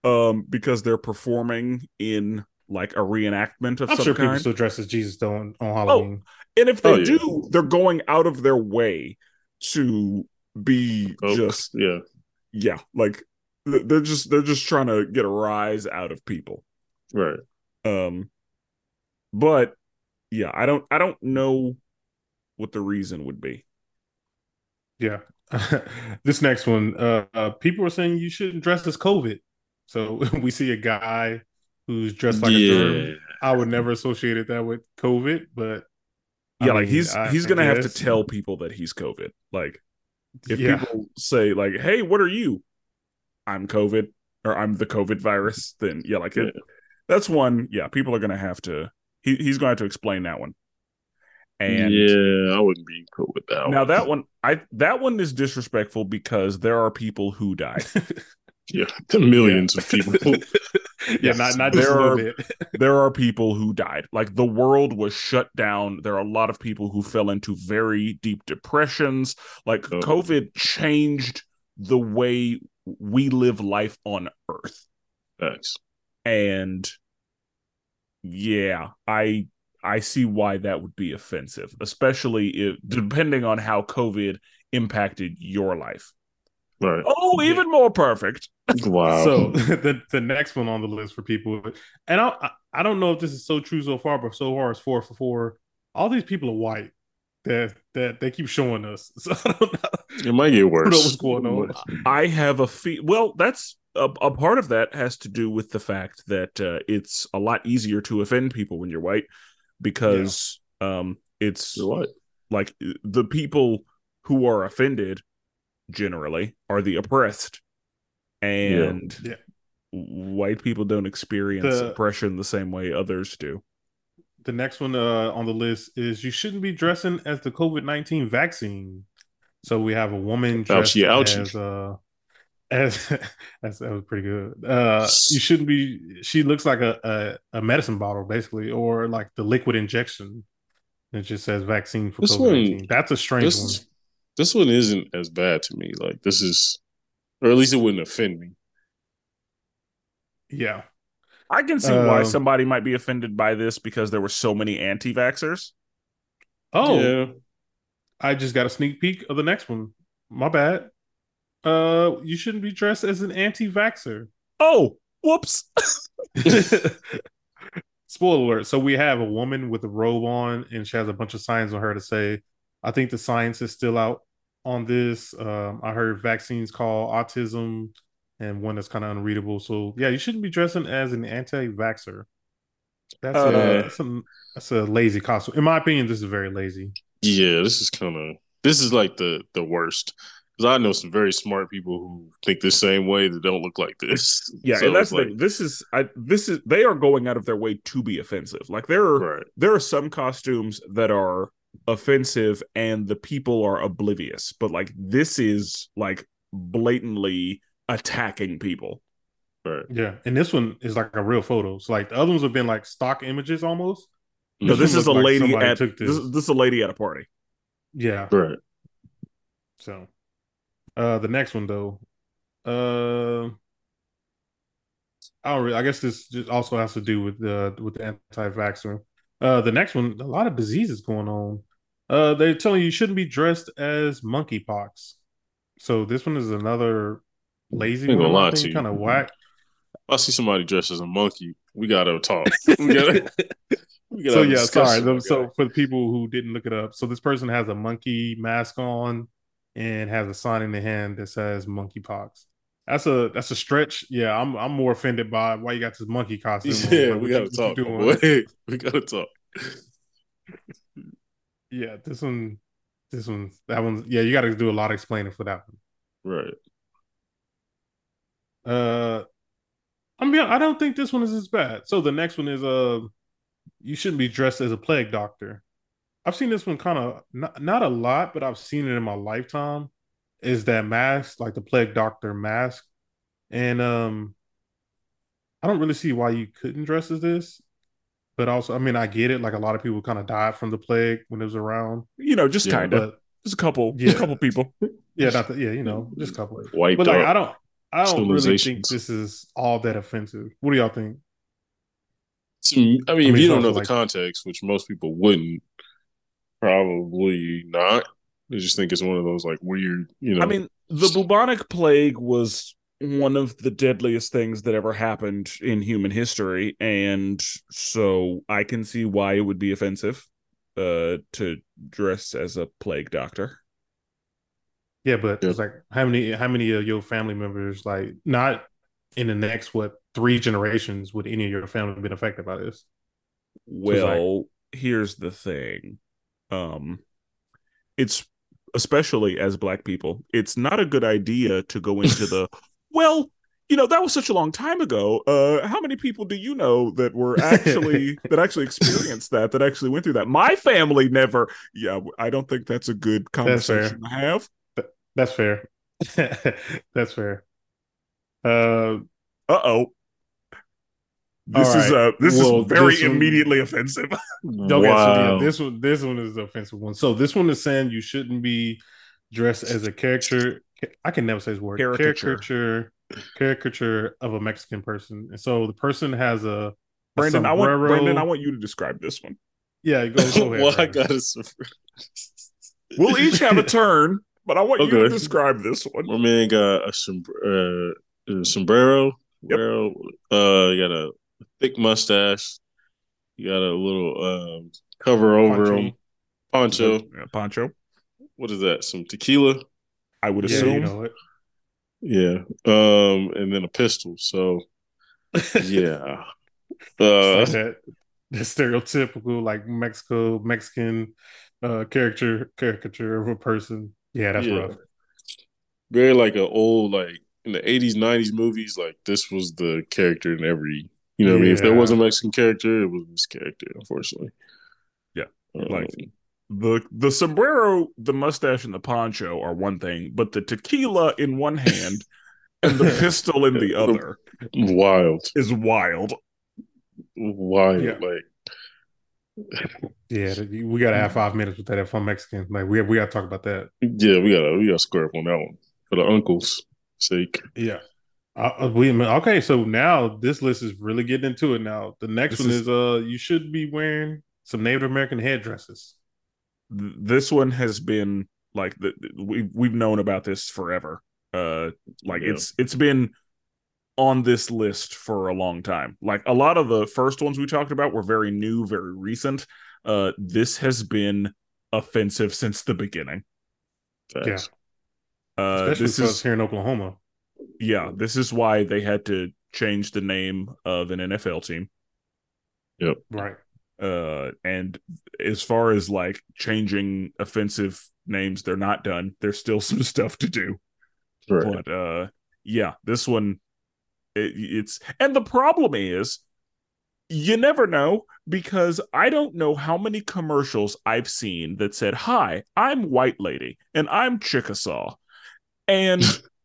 Um, because they're performing in like a reenactment of I'm some sure kind. people still dress as Jesus though on, on Halloween. Oh, and if they oh, do, yeah. they're going out of their way to be oh, just yeah, yeah, like they're just they're just trying to get a rise out of people. Right. Um but yeah i don't i don't know what the reason would be. Yeah. This next one uh, uh, people are saying you shouldn't dress as covid. So we see a guy who's dressed like yeah. a germ. I would never associate it that with covid but yeah I like mean, he's I, he's gonna have to tell people that he's covid like if yeah. people say like hey what are you I'm COVID or I'm the COVID virus, then yeah, like it, that's one. Yeah, people are gonna have to. He, he's going to have to explain that one. And yeah, I wouldn't be cool with that. Now one. that one, I that one is disrespectful because there are people who died. yeah, the millions yeah. of people. yeah, not not there are there are people who died. Like the world was shut down. There are a lot of people who fell into very deep depressions. Like oh. COVID changed the way we live life on Earth. Thanks. And yeah, I I see why that would be offensive, especially if depending on how COVID impacted your life. Right. Oh, even more perfect. Wow. So the the next one on the list for people, and I I don't know if this is so true so far, but so far it's four for four. All these people are white that that they keep showing us. So I don't know. It might get worse. what's going on? I have a fee. Well, that's a, a, part of that has to do with the fact that uh, it's a lot easier to offend people when you're white because yeah. um, it's like the people who are offended generally are the oppressed, and yeah. white people don't experience the, oppression the same way others do the next one uh, on the list is you shouldn't be dressing as the COVID nineteen vaccine. So we have a woman dressed ouchie, ouchie. as uh as that's, that was pretty good. Uh, you shouldn't be. She looks like a, a, a medicine bottle, basically, or like the liquid injection. It just says vaccine for COVID nineteen. That's a strange this, one. This one isn't as bad to me. Like this is, or at least it wouldn't offend me. Yeah, I can see why um, somebody might be offended by this because there were so many anti-vaxxers. Oh, yeah. I just got a sneak peek of the next one. My bad. Uh, you shouldn't be dressed as an anti-vaxxer. Oh, whoops. Spoiler alert. So we have a woman with a robe on, and she has a bunch of signs on her to say, "I think the science is still out on this." Um, I heard vaccines call autism and one that's kind of unreadable. So yeah, you shouldn't be dressing as an anti-vaxer. That's, uh, a, that's a that's a lazy costume. In my opinion, this is very lazy. Yeah, this is kind of this is like the the worst. Because I know some very smart people who think the same way that don't look like this. Yeah, so and that's like, this is I this is they are going out of their way to be offensive. Like there are right. there are some costumes that are offensive and the people are oblivious, but like this is like blatantly attacking people. Right. Yeah, and this one is like a real photo. So like the other ones have been like stock images almost. No, this, this is a like lady at this. This, this is a lady at a party. Yeah. Right. So, uh, the next one though, uh, I don't really, I guess this just also has to do with the with the anti-vaxxer. Uh, the next one, a lot of diseases going on. Uh, they're telling you you shouldn't be dressed as monkeypox. So this one is another lazy. I'm gonna lie to you. Kind of whack. I see somebody dressed as a monkey. We gotta talk. We gotta. we so yeah, sorry. The, so for the people who didn't look it up, so this person has a monkey mask on and has a sign in the hand that says monkeypox. That's a that's a stretch. Yeah, I'm I'm more offended by why you got this monkey costume. Yeah, Like, we gotta talk. what you my doing? boy. we gotta talk. Yeah, this one, this one, that one. Yeah, you got to do a lot of explaining for that one. Right. Uh, I mean, I don't think this one is as bad. So the next one is uh, you shouldn't be dressed as a plague doctor. I've seen this one kind of not not a lot, but I've seen it in my lifetime. Is that mask like the plague doctor mask? And um, I don't really see why you couldn't dress as this. But also, I mean, I get it. Like a lot of people kind of died from the plague when it was around. You know, just Yeah, kind of. Just a couple. Yeah. Just a couple people. yeah, not the, yeah, you know, just a couple. Wiped But like. I don't, I don't really think this is all that offensive. What do y'all think? I mean, I mean, if you don't know the like- context, which most people wouldn't, probably not. They just think it's one of those like weird, you know. I mean, the bubonic plague was one of the deadliest things that ever happened in human history, and so I can see why it would be offensive uh to dress as a plague doctor. Yeah, but Yeah. it's like how many, how many of your family members, like not in the next what three generations, would any of your family been affected by this? it's like- Well, here's the thing. Um it's especially as black people, it's not a good idea to go into the well, you know, that was such a long time ago. Uh how many people do you know that were actually that actually experienced that that actually went through that? My family never. Yeah, I don't think that's a good conversation to have. That's fair. That's fair. Uh, Uh-oh. This All is right. uh this Well, is very this one- immediately offensive. Okay, so wow. yeah, this one this one is the offensive one. So this one is saying you shouldn't be dressed as a character. I can never say this word. Caricature. Caricature, caricature of a Mexican person. And so the person has a, a Brandon, I want. Brandon, I want you to describe this one. Yeah, go, go ahead. well, I got it. We'll each have a turn, but I want you to describe this one. My man got a, sombr- uh, a sombrero. Yep. sombrero. Uh, he got a thick mustache. He got a little um, cover over Poncho. him. Poncho. Yeah, Poncho. What is that? Some tequila. I would Yeah, assume. you know it. Yeah. Um, and then a pistol. So yeah. Uh, It's like that, the stereotypical like Mexico Mexican uh character caricature of a person. Yeah, that's Yeah. rough. very like a old like in the eighties, nineties movies, like this was the character in every you know what I mean? If there was a Mexican character, it was this character, unfortunately. Yeah. Um, Like- The the sombrero, the mustache, and the poncho are one thing, but the tequila in one hand and the pistol in the other wild. is wild. Wild. Yeah. Like Yeah, we gotta have five minutes with that if I'm Mexican. Like we we gotta talk about that. yeah, we gotta we gotta square up on that one. For the uncle's sake. Yeah. Uh, we okay, so now this list is really getting into it. Now the next This one is- is, uh, you should be wearing some Native American headdresses. Th- This one has been like the, we we've known about this forever. Uh, like Yeah. it's it's been on this list for a long time. Like a lot of the first ones we talked about were very new, very recent. Uh, this has been offensive since the beginning. Yeah, Uh, Especially this is here in Oklahoma. Yeah, this is why they had to change the name of an NFL team. Yep. Right. Uh, and as far as like changing offensive names, they're not done. There's still some stuff to do. Right. But uh, yeah, this one, it, it's and the problem is, you never know because I don't know how many commercials I've seen that said, "Hi, I'm White Lady and I'm Chickasaw," and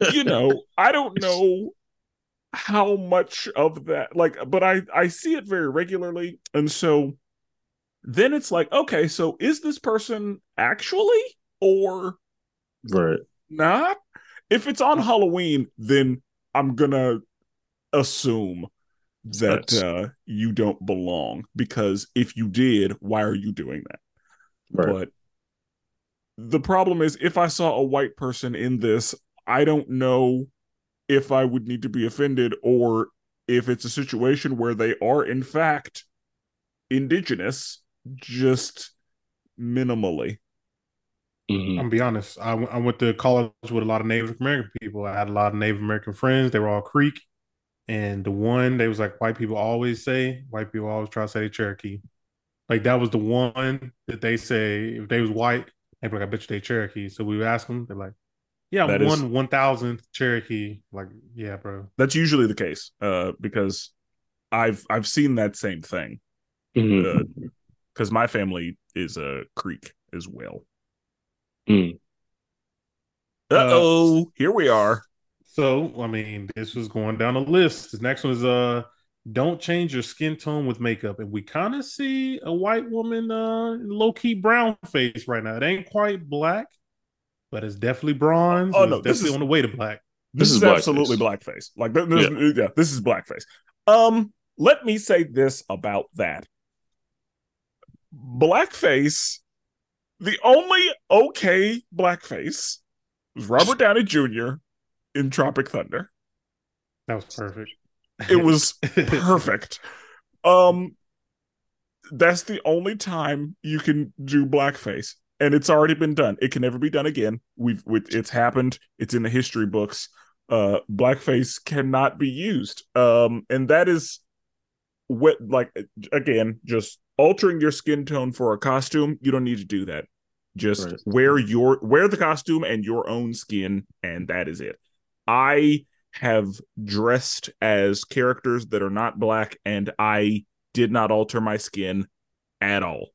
you know, I don't know how much of that like but I I see it very regularly and so then it's like okay so is this person actually or Right. not if it's on Halloween then I'm going to assume that uh you don't belong because if you did why are you doing that Right. but the problem is if I saw a white person in this, I don't know if I would need to be offended or if it's a situation where they are in fact indigenous just minimally. Mhm. I'm gonna be honest. I, w- I went to college with a lot of Native American people. I had a lot of Native American friends. They were all Creek, and the one they was like white people always say. White people always try to say Cherokee. Like that was the one that they say if they was white, they'd be like, "I bet you they Cherokee." So we would ask them. They're like, "Yeah, That I'm is- one one thousandth Cherokee." Like, yeah, bro. That's usually the case, uh, because I've I've seen that same thing. Because my family is a Creek as well. Mm. Uh oh, here we are. So I mean, this was going down the list. The next one is uh, don't change your skin tone with makeup, and we kind of see a white woman uh, low key brown face right now. It ain't quite black, but it's definitely bronze. Oh, no, it's this definitely is- on the way to black. This, This is, is blackface. absolutely blackface. Like th- this, yeah. this is blackface. Um, let me say this about that. Blackface, the only okay blackface was Robert Downey Jr. in Tropic Thunder. That was perfect. It was perfect. Um, that's the only time you can do blackface, and it's already been done. It can never be done again. We've it- it's happened. It's in the history books. Uh, blackface cannot be used. Um, and that is what like again, just altering your skin tone for a costume. You don't need to do that. Just Right. wear your wear the costume and your own skin, and that is it. I have dressed as characters that are not black, and I did not alter my skin at all.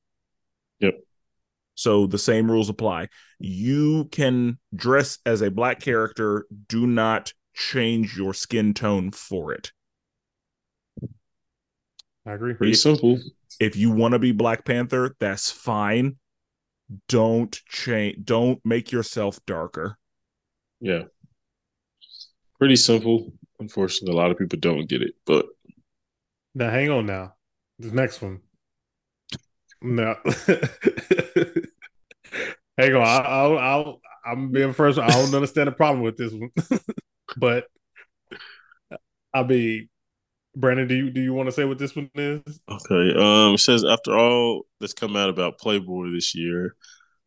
Yep. So the same rules apply. You can dress as a black character, do not change your skin tone for it. I agree. Pretty simple. If you want to be Black Panther, that's fine. Don't change don't make yourself darker. Yeah. Pretty simple. Unfortunately, a lot of people don't get it, but Now hang on. Now the next one. No, hang on. I'll, I'll, I'm being first. I don't understand the problem with this one, but I mean, Brandon, do you do you want to say what this one is? Okay. Um, it says after all that's come out about Playboy this year,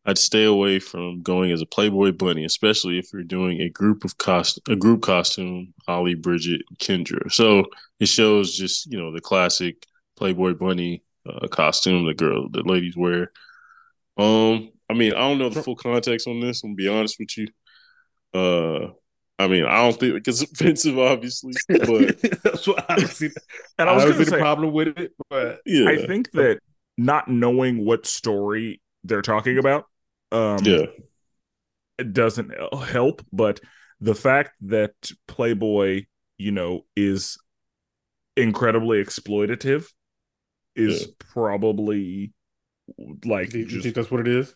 I'd stay away from going as a Playboy bunny, especially if you're doing a group of cost a group costume, Holly, Bridget, Kendra. So it shows just you know the classic Playboy bunny uh, costume the girl the ladies wear. Um, I mean, I don't know the full context on this. I'm gonna be honest with you. Uh, I mean, I don't think it's offensive, obviously, but That's what I don't see. And I, I was don't going see to the say, problem with it, but yeah, I think that not knowing what story they're talking about, um, yeah, it doesn't help. But the fact that Playboy, you know, is incredibly exploitative is Yeah. probably like do you, just think that's what it is?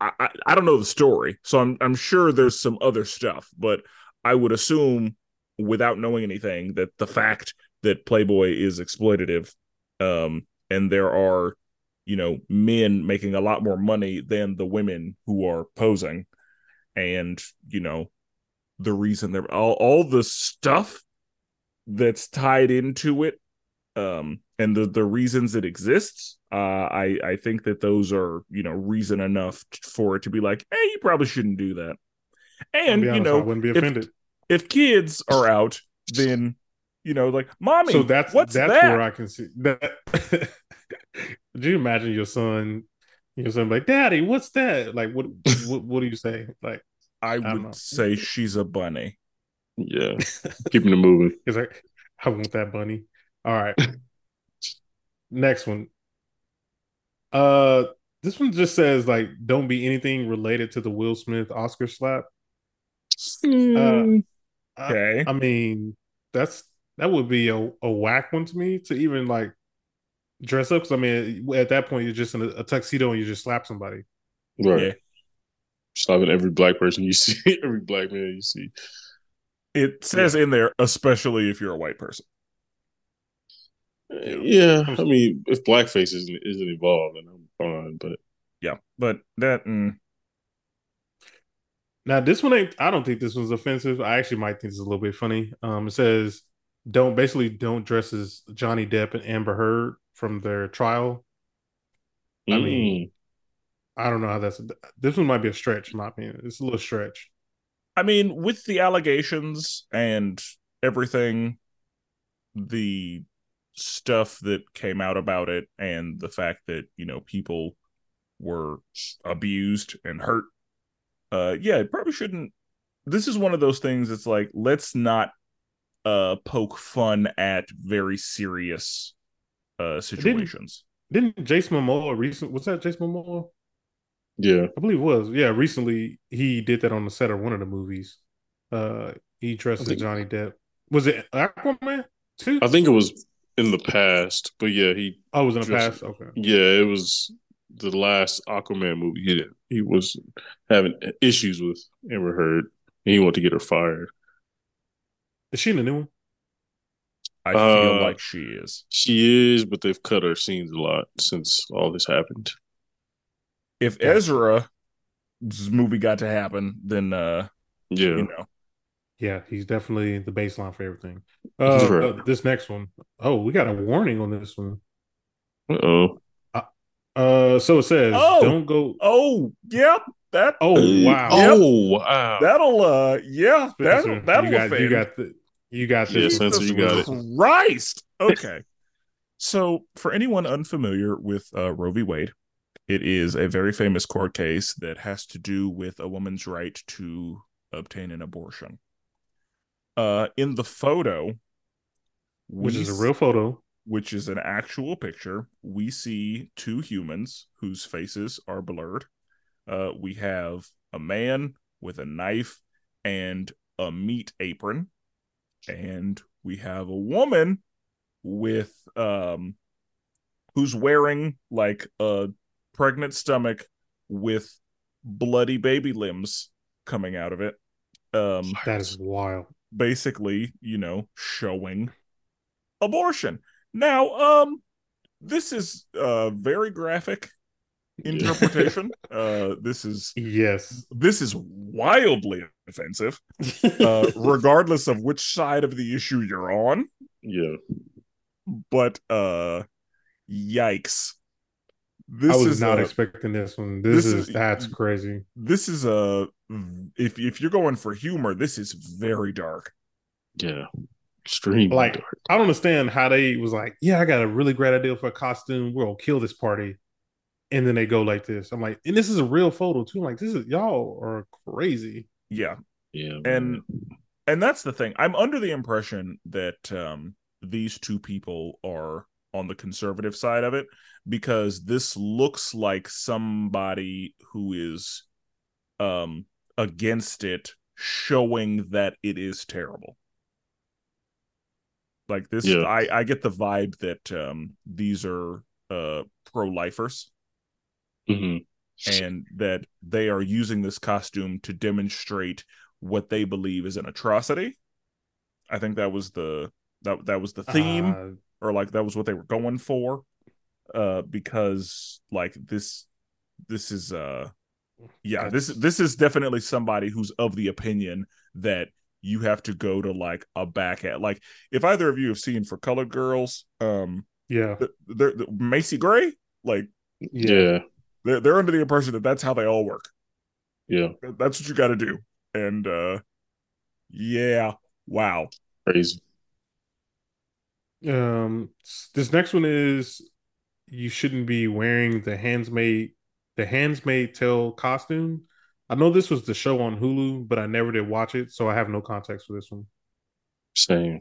I, I I don't know the story, so I'm I'm sure there's some other stuff, but I would assume without knowing anything that the fact that Playboy is exploitative, um, and there are, you know, men making a lot more money than the women who are posing, and you know, the reason they're all all the stuff that's tied into it, um, and the the reasons it exists uh i i think that those are you know reason enough for it to be like hey you probably shouldn't do that and be you know I wouldn't be offended. if kids are out then you know like mommy so that's what's that's that where I can see that. Could you imagine your son? Your son like, Daddy, what's that? Like, what? What, what do you say? Like, i don't would know. say she's a bunny yeah. Keeping it moving. He's like, I want that bunny. All right. Next one. Uh this one just says like don't be anything related to the Will Smith Oscar slap. Mm, I- okay I, mean, that's that would be a, a whack one to me to even like dress up because I mean at that point you're just in a, a tuxedo and you just slap somebody. right. Yeah. Slapping every black person you see, every black man you see. it says in there especially if you're a white person Yeah, I mean, if blackface isn't isn't involved, then I'm fine. But yeah but that mm, Now this one ain't I don't think this one's offensive. I actually might think this is a little bit funny. Um it says don't basically don't dress as Johnny Depp and Amber Heard from their trial. I mean, I don't know how that's. This one might be a stretch, in my opinion. It's a little stretch. I mean, with the allegations and everything, the stuff that came out about it, and the fact that you know people were abused and hurt. Uh, yeah, it probably shouldn't. This is one of those things. It's like let's not uh poke fun at very serious uh situations. Didn't, didn't Jason Momoa recent? Was that Jason Momoa? Yeah, I believe it was. Yeah, recently he did that on the set of one of the movies. Uh, he dressed as Johnny Depp. Was it Aquaman too? I think it was in the past, but yeah, he. Oh, it was in the dressed- past. Okay. Yeah, it was the last Aquaman movie. He did. He was having issues with Amber Heard, and he wanted to get her fired. Is she in the new one? I feel Uh, like she is. She is, but they've cut her scenes a lot since all this happened. If Ezra's movie got to happen, then uh, Yeah, you know, Yeah, he's definitely the baseline for everything. Uh, Right. uh, this next one. Oh, we got a warning on this one. Uh oh. Uh, so it says, Oh! "Don't go." oh yep, that Oh wow! Oh wow. that'll uh, yeah, that'll Spenser, that'll you got offend. you got the you got Yeah, this. one. Spenser, you got it. Christ. Okay. so, for anyone unfamiliar with uh, Roe v. Wade, it is a very famous court case that has to do with a woman's right to obtain an abortion. Uh, in the photo, which is a real photo. which is an actual picture, we see two humans whose faces are blurred. Uh, we have a man with a knife and a meat apron, and we have a woman with um who's wearing like a pregnant stomach with bloody baby limbs coming out of it. Um That is wild. Basically, you know, showing abortion. Now, um, this is a very graphic interpretation. uh, this is Yes. this is wildly offensive, uh, regardless of which side of the issue you're on. Yeah. But uh, yikes! This I was is not a, expecting this one. This, this is, is- that's crazy. this is a if if you're going for humor, this is very dark. Yeah. Extreme. Like dark. I don't understand how they was like, yeah, I got a really great idea for a costume. We're gonna kill this party, and then they go like this. I'm like, and this is a real photo too. I'm like, this is y'all are crazy. Yeah, Yeah. and man. and that's the thing i'm under the impression that um these two people are on the conservative side of it because this looks like somebody who is um against it showing that it is terrible like this Yeah. i i get the vibe that um these are uh pro-lifers Mhm. and that they are using this costume to demonstrate what they believe is an atrocity. I think that was the that that was the theme Uh, or like that was what they were going for uh because like this this is uh yeah this That's- this is definitely somebody who's of the opinion that you have to go to like a back at like if either of you have seen for colored girls um yeah, the, the, the Macy Gray like yeah, Yeah. they're, they're under the impression that that's how they all work Yeah. that's what you got to do and uh yeah wow Crazy. Um, this next one is you shouldn't be wearing the handsmaid the handsmaid tale costume. I know this was the show on Hulu, but I never did watch it, so I have no context for this one. Same.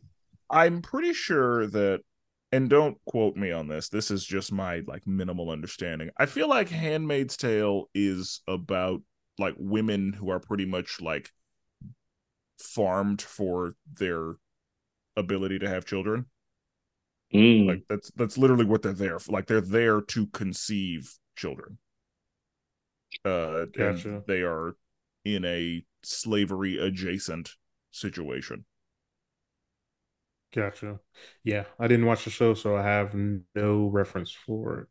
i'm pretty sure that and don't quote me on this this is just my like minimal understanding i feel like handmaid's tale is about like women who are pretty much like farmed for their ability to have children Mm. like that's that's literally what they're there for like they're there to conceive children uh Gotcha. they are in a slavery adjacent situation Gotcha. Yeah, I didn't watch the show, so I have no reference for it.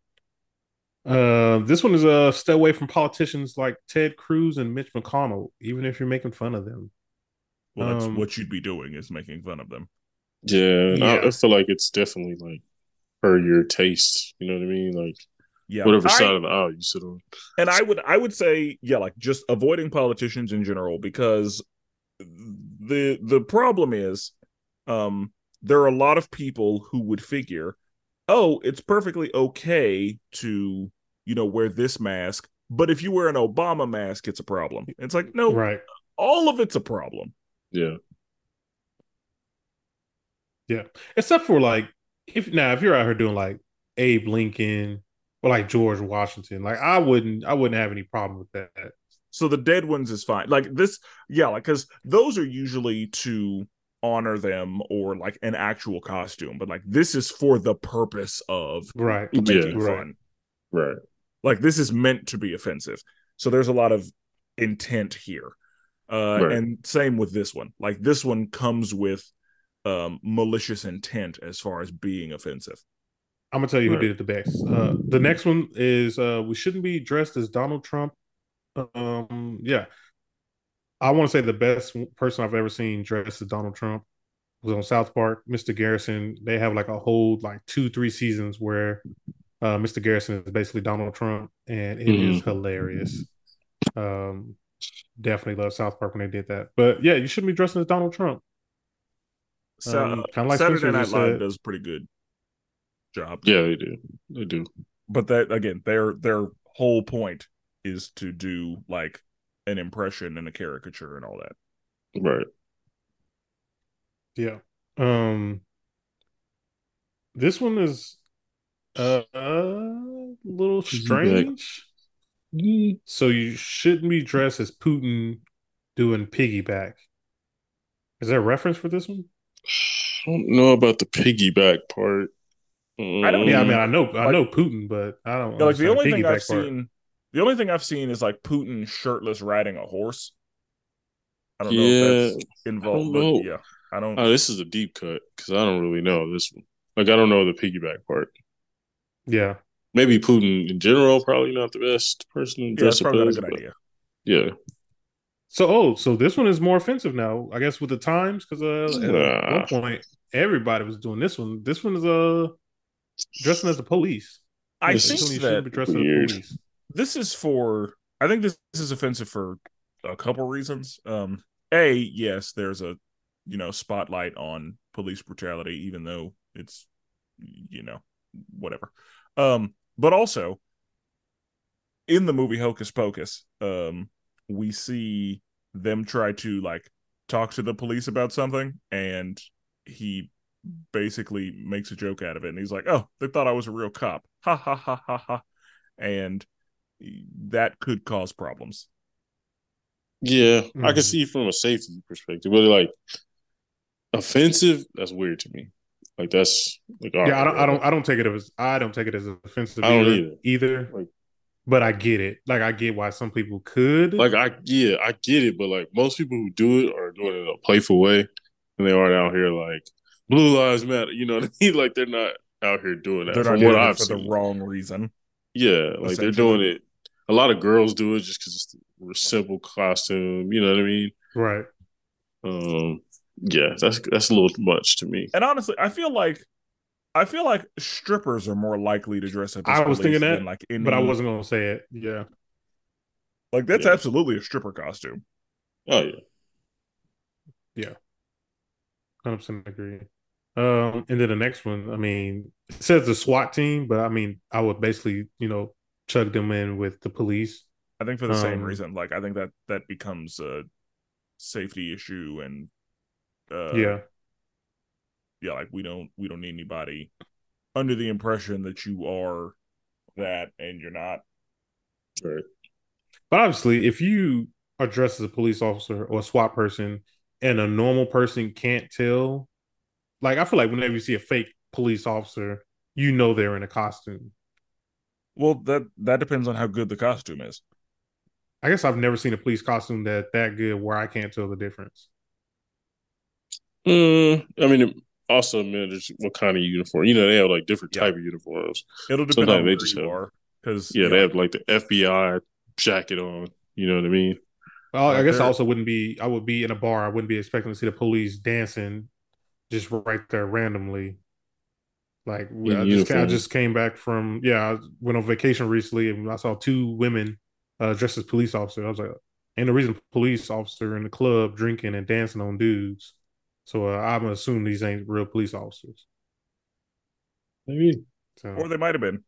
Uh, this one is uh, stay away from politicians like Ted Cruz and Mitch McConnell, even if you're making fun of them. well that's Um, what you'd be doing is making fun of them Yeah. and I, I feel like it's definitely like per your taste. You know what I mean? Like Yeah, whatever I- side of the aisle you sit on. and I would I would say yeah, like just avoiding politicians in general because the the problem is, um, there are a lot of people who would figure, oh, it's perfectly okay to you know wear this mask, but if you wear an Obama mask, it's a problem. It's like no, Right. all of it's a problem. Yeah, Except for like if now if you're out here doing like Abe Lincoln or like George Washington, like I wouldn't I wouldn't have any problem with that. So the dead ones is fine. Like this, yeah, like because those are usually to honor them or like an actual costume, but like this is for the purpose of Right. making Yeah, right. fun. right. Like this is meant to be offensive. So there's a lot of intent here. Uh Right. and same with this one. Like this one comes with um malicious intent as far as being offensive. I'm gonna tell you Right. who did it the best. Uh, the next one is uh, we shouldn't be dressed as Donald Trump. Um, yeah, I want to say the best person I've ever seen dressed as Donald Trump was on South Park. Mr. Garrison. They have like a whole like two three seasons where uh, Mr. Garrison is basically Donald Trump, and it is Mhm. hilarious. Um, definitely love South Park when they did that. But yeah, you shouldn't be dressing as Donald Trump. So Um, kinda like Saturday Spenser Night just Live does a pretty good job. Yeah, they do. They do. but that again their their whole point is to do like an impression and a caricature and all that Right. Yeah. Um this one is uh, a little strange. So you shouldn't be dressed as Putin doing piggyback. Is there a reference for this one? I don't know about the piggyback part. I don't- Yeah, I Mm, mean I know I Like- know Putin, but I don't Yeah, like the only thing i've part. seen the only thing i've seen is like putin shirtless riding a horse i don't know Yeah, if that's involved but know. yeah i don't Oh, this is a deep cut because I don't really know this one. Like, I don't know the piggyback part. Yeah. Maybe Putin in general, probably not the best person to yeah dress that's up probably not a as, good but idea Yeah. So oh, so this one is more offensive now, I guess with the times, because uh, at Nah. one point everybody was doing this one. This one is uh dressing as the police. i This think is you that be dressed as the police. this is for i think this, this is offensive for a couple reasons um a yes there's a you know spotlight on police brutality even though it's you know whatever um but also in the movie hocus pocus um we see them try to like talk to the police about something and he basically makes a joke out of it and he's like oh they thought i was a real cop ha ha ha ha ha and that could cause problems Yeah. I can Mhm. see from a safety perspective, but like offensive, that's weird to me. Like, that's like, all yeah, I don't, I don't, I don't take it as, I don't take it as offensive I don't either, either. Like- but I get it. Like I get why some people could. Like I yeah, I get it, but like most people who do it are doing it in a playful way, and they aren't out here like blue lives matter. You know what I mean? Like they're not out here doing that. they're From doing what it I've for seen, the wrong reason yeah, like they're doing it. A lot of girls do it just because it's a simple costume. You know what I mean? right. Um, yeah, that's that's a little much to me. and honestly i feel like i feel like strippers are more likely to dress up as I was thinking that, like any, But I wasn't gonna say it. Yeah. like that's Yeah. absolutely a stripper costume Oh yeah, yeah, Hundred percent agree. Um, and then the next one, I mean, it says the SWAT team, but I mean, I would basically, you know, chug them in with the police. i think for the same Um, reason like i think that that becomes a safety issue and uh yeah, yeah like we don't we don't need anybody under the impression that you are that and you're not right. but obviously, if you are dressed as a police officer or a SWAT person, and a normal person can't tell, like I feel like whenever you see a fake police officer, you know they're in a costume. well that that depends on how good the costume is I guess I've never seen a police costume that that good where I can't tell the difference. Mm, I mean, it also matters what kind of uniform. You know, they have like different Yeah. type of uniforms. it'll depend Sometimes on they where just you have- are because Yeah, they have like the FBI jacket on. You know what I mean? Well, I guess I also wouldn't be. I would be in a bar. I wouldn't be expecting to see the police dancing, just right there randomly. Like I just, I just came back from yeah, I went on vacation recently and I saw two women uh, dressed as police officers. I was like, ain't no reason police officer in the club drinking and dancing on dudes. So uh, I'm gonna assume these ain't real police officers. Maybe. So Or they might have been,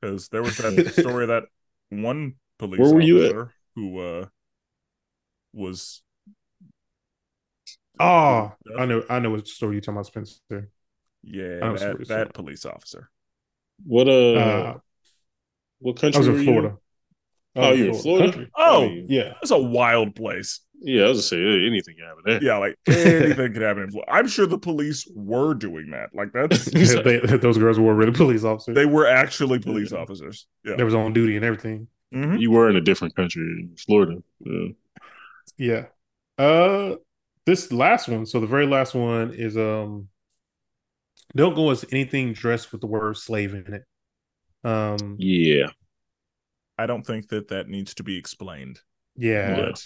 because there was that story of that one police Where were you at? officer who uh, was. oh, I know, I know what story you're talking about, Spenser. Yeah, I was that, that police officer. What uh, Uh, what country? I country was in Florida. I Oh, was you're in Florida? Country. Oh, I mean, Yeah, That's a wild place. Yeah. I was gonna say anything can happen there. Yeah, like anything could happen in Florida. I'm sure the police were doing that. Like that's they, those girls were really police officers. they were actually police officers. Yeah. they was on duty and everything. Mhm. You were in a different country, Florida. Yeah. Yeah. Uh this last one, so the very last one is um don't go as anything dressed with the word slave in it. Um yeah. I don't think that that needs to be explained. yeah. But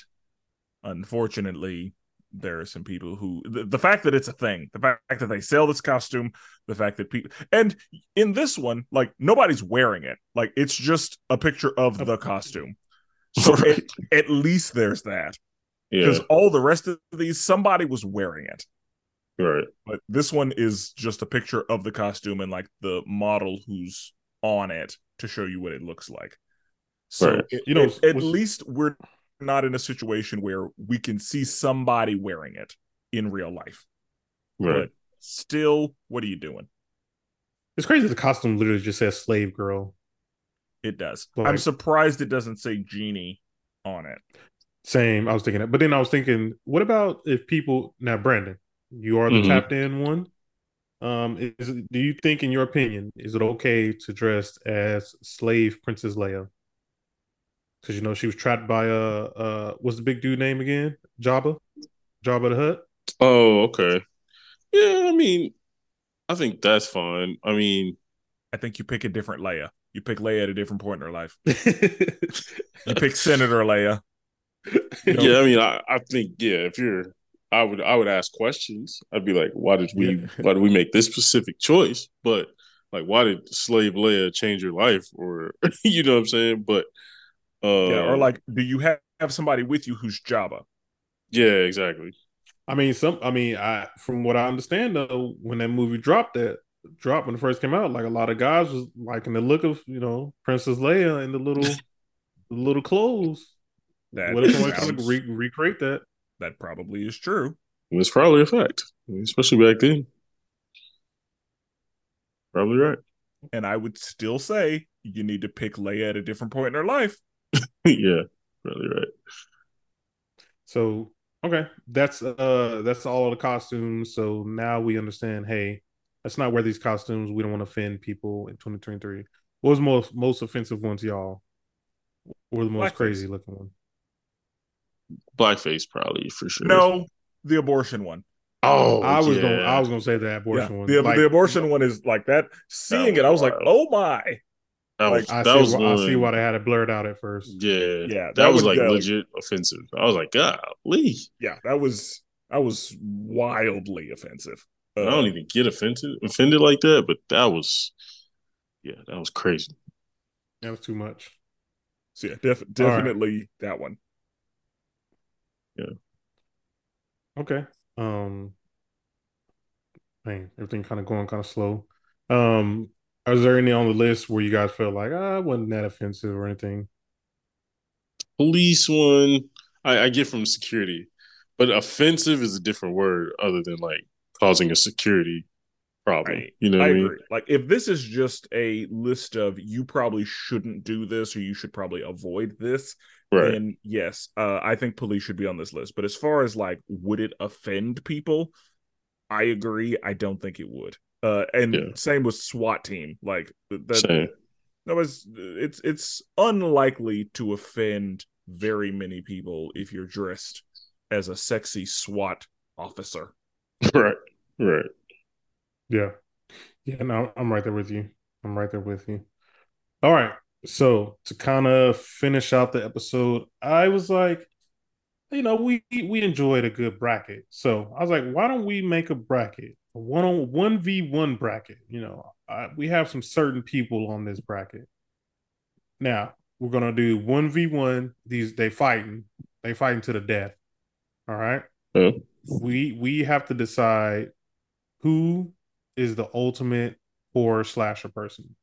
unfortunately, there are some people who the, the fact that it's a thing, the fact that they sell this costume, the fact that people and in this one, like nobody's wearing it. Like it's just a picture of the costume. So Right. at, at least there's that. Yeah. Because all the rest of these, somebody was wearing it. Right. But this one is just a picture of the costume and like the model who's on it to show you what it looks like. So Right. it- You know, at, at least we're not in a situation where we can see somebody wearing it in real life. Right. But still, what are you doing? It's crazy the costume literally just says slave girl. It does. Like- I'm surprised it doesn't say genie on it. Same, I was thinking that. But then I was thinking, what about if people now Brandon, you are the Mhm. tapped in one. Um, is do you think, in your opinion, is it okay to dress as slave Princess Leia? Because you know she was trapped by uh uh what's the big dude name again? Jabba, Jabba the Hutt. Oh, okay. Yeah, I mean, I think that's fine. I mean, I think you pick a different Leia. You pick Leia at a different point in her life. you You pick Senator Leia. You know, yeah, I mean, I, I think yeah, if you're, I would, I would ask questions. I'd be like, why did we, Yeah. why did we make this specific choice? But like, why did Slave Leia change your life? Or you know what I'm saying? But uh, Yeah, or like, do you have, have somebody with you who's Jabba? yeah, exactly. I mean, some. I mean, I from what I understand though, when that movie dropped, that dropped when it first came out, like a lot of guys was liking the look of you know Princess Leia and the little, the little clothes. That what if somebody trying sounds- to re- recreate that? that probably is true. It's probably a fact, especially back then. Probably right. And I would still say you need to pick Leia at a different point in her life. Yeah, really right. So okay, that's uh that's all the costumes. So now we understand. Hey, let's not wear these costumes. We don't want to offend people in 2023. What was the most most offensive ones, y'all? Or the most Blackface. crazy looking one? Blackface, probably for sure. No, the abortion one. Oh, I was yeah. gonna I was gonna say that abortion Yeah, one. the, Like, the abortion one is like that. Seeing was it, I was like, oh my. That was, I that see. was why, I see why they had it blurred out at first. Yeah, Yeah, that, that was would like legit offensive. I was like, golly, Yeah, that was that was wildly offensive. I Uh, don't even get offended offended like that, but that was, yeah, that was crazy. That was too much. So yeah, def- All right. definitely that one. Yeah. Okay. Um man, everything kind of going kind of slow. Um is there any on the list where you guys felt like ah, it wasn't that offensive or anything? Police one, I, I get from security, but offensive is a different word other than like causing a security problem. Right. You know what I I, mean? agree. Like if this is just a list of you probably shouldn't do this or you should probably avoid this, Right. then yes, uh, I think police should be on this list. But as far as like, would it offend people? I agree. I don't think it would. Uh, and Yeah. same with SWAT team. Like that, Same. that was it's it's unlikely to offend very many people if you're dressed as a sexy SWAT officer. right. Right. Yeah. Yeah, no, I'm right there with you. I'm right there with you. All right. So to kind of finish out the episode, I was like, you know, we we enjoyed a good bracket. So I was like, why don't we make a bracket one on one v one bracket. You know, I, we have some certain people on this bracket. Now we're gonna do one v one. These they fighting, they fighting to the death. All right. Yeah. We we have to decide who is the ultimate horror slasher person.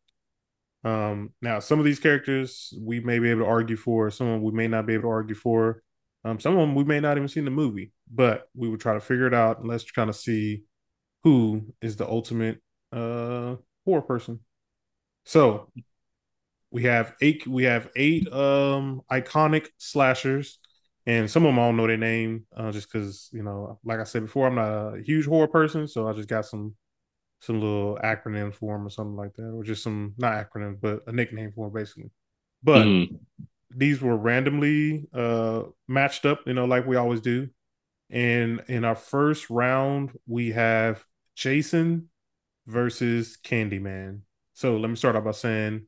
Um, now some of these characters we may be able to argue for, some of them we may not be able to argue for. Um, some of them we may not even seen the movie, but we would try to figure it out and let's kind of see who is the ultimate uh horror person. So we have eight we have eight um iconic slashers and some of them I don't know their name uh, just because you know like I said before I'm not a huge horror person so I just got some some little acronym for them or something like that or just some not acronym but a nickname for them basically but Mhm. these were randomly uh matched up you know like we always do and in our first round we have Jason versus Candyman. So let me start off by saying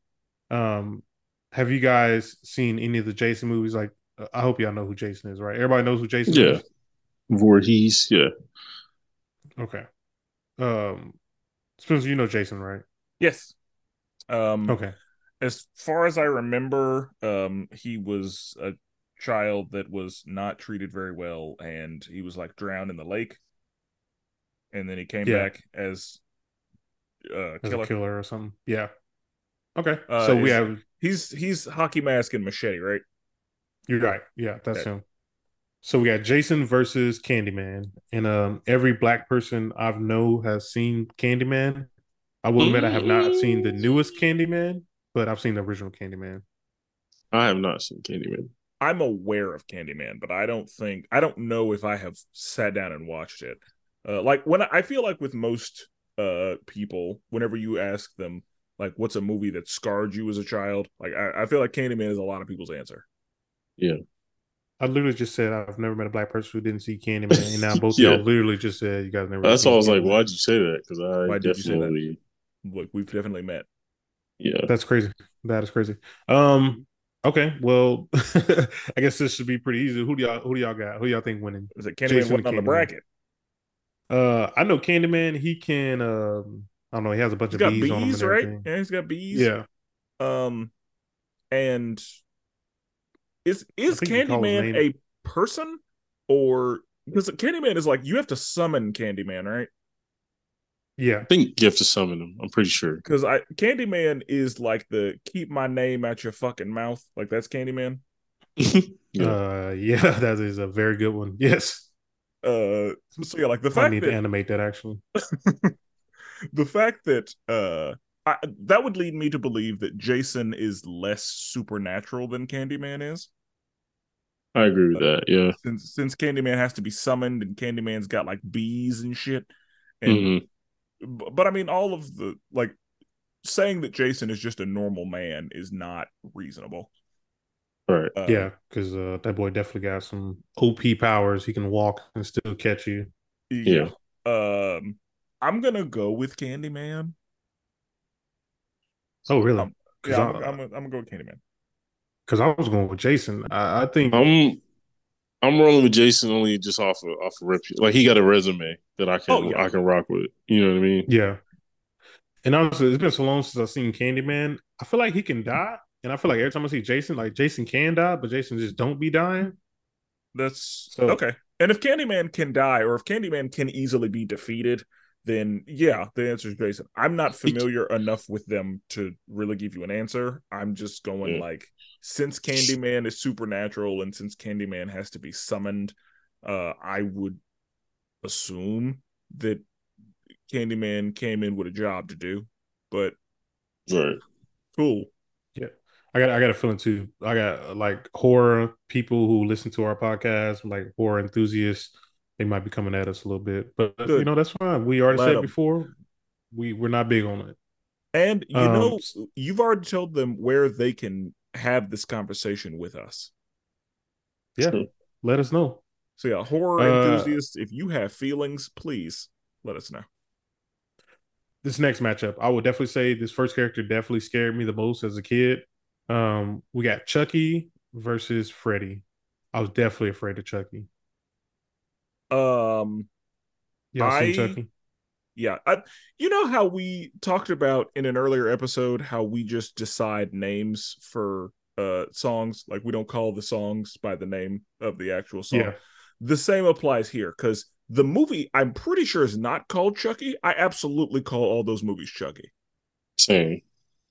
um have you guys seen any of the Jason movies? Like uh, I hope y'all know who Jason is right? Everybody knows who Jason Yeah. is? Yeah, Voorhees, yeah. okay. Um Spenser you know Jason right? Yes. Um, okay. as far as I remember, um, he was a child that was not treated very well, and he was like drowned in the lake, and then he came Yeah. back as uh, as killer. a killer or something yeah okay Uh, so we have He's he's hockey mask and machete, right? You're right. Yeah, that's Okay. him. So we got Jason versus Candyman, and um, every black person I've know has seen Candyman. I will admit I have not seen the newest Candyman, but I've seen the original Candyman. I have not seen Candyman. I'm aware of Candyman, but I don't think I don't know if I have sat down and watched it. Uh, like when I, I feel like with most uh people, whenever you ask them like what's a movie that scarred you as a child, like I, I feel like Candyman is a lot of people's answer. Yeah. I literally just said I've never met a black person who didn't see Candyman, and now both Yeah. y'all literally just said you guys never. That's seen why I was like, why'd you say that? Because I Why did you say that? definitely, Like we've definitely met. yeah. That's crazy. That is crazy. Um. Okay. Well, I guess this should be pretty easy. Who do y'all Who do y'all got? Who do y'all think winning? Is it Candyman Jason wasn't on the bracket? Uh, I know Candyman. He can. Um, I don't know. He has a bunch He's of got bees, bees, on him and right? Yeah, he's got bees. Yeah. Um, and is is think you call his Candyman a person or because Candyman is like you have to summon Candyman, right? Yeah. I think you have to summon him. I'm pretty sure. Because I Candyman is like the keep my name out your fucking mouth, like that's Candyman. Yeah. Uh, yeah. That is a very good one. Yes. Uh, so yeah, like the I fact need to animate that actually. the fact that uh, I, that would lead me to believe that Jason is less supernatural than Candyman is. I agree with that. Yeah. since since Candyman has to be summoned and Candyman's got like bees and shit. And Mhm. b- but I mean all of the like saying that Jason is just a normal man is not reasonable. Right. Uh, yeah, because uh, that boy definitely got some OP powers. He can walk and still catch you. yeah. Um I'm going to go with Candyman. Oh, really? Um, Yeah, I'm, I, I'm, I'm going to go with Candyman. Because I was going with Jason. I, I think. I'm I'm rolling with Jason only just off of off of rep. Like he got a resume that I can Oh, yeah. I can rock with. You know what I mean? yeah. And honestly, it's been so long since I've seen Candyman. I feel like he can die, and I feel like every time I see Jason, like Jason can die, but Jason just don't be dying. That's So- okay. And if Candyman can die, or if Candyman can easily be defeated, then yeah, the answer is Jason. I'm not familiar enough with them to really give you an answer. I'm just going Yeah. like since Candyman is supernatural and since Candyman has to be summoned, uh, I would assume that Candyman came in with a job to do. But Right. cool. I got I got a feeling too. I got like horror people who listen to our podcast, like horror enthusiasts. They might be coming at us a little bit, but Good. you know that's fine. We already Let said 'em. before we we're not big on it. And you Um, know, you've already told them where they can have this conversation with us. Yeah, True. let us know. So yeah, horror Uh, enthusiasts, if you have feelings, please let us know. This next matchup, I would definitely say this first character definitely scared me the most as a kid. Um, we got Chucky versus Freddy. I was definitely afraid of Chucky. Um, Y'all I- seen Chucky? Yeah. I, you know how we talked about in an earlier episode how we just decide names for uh songs like we don't call the songs by the name of the actual song. Yeah. The same applies here cuz the movie I'm pretty sure is not called Chucky. I absolutely call all those movies Chucky. Same.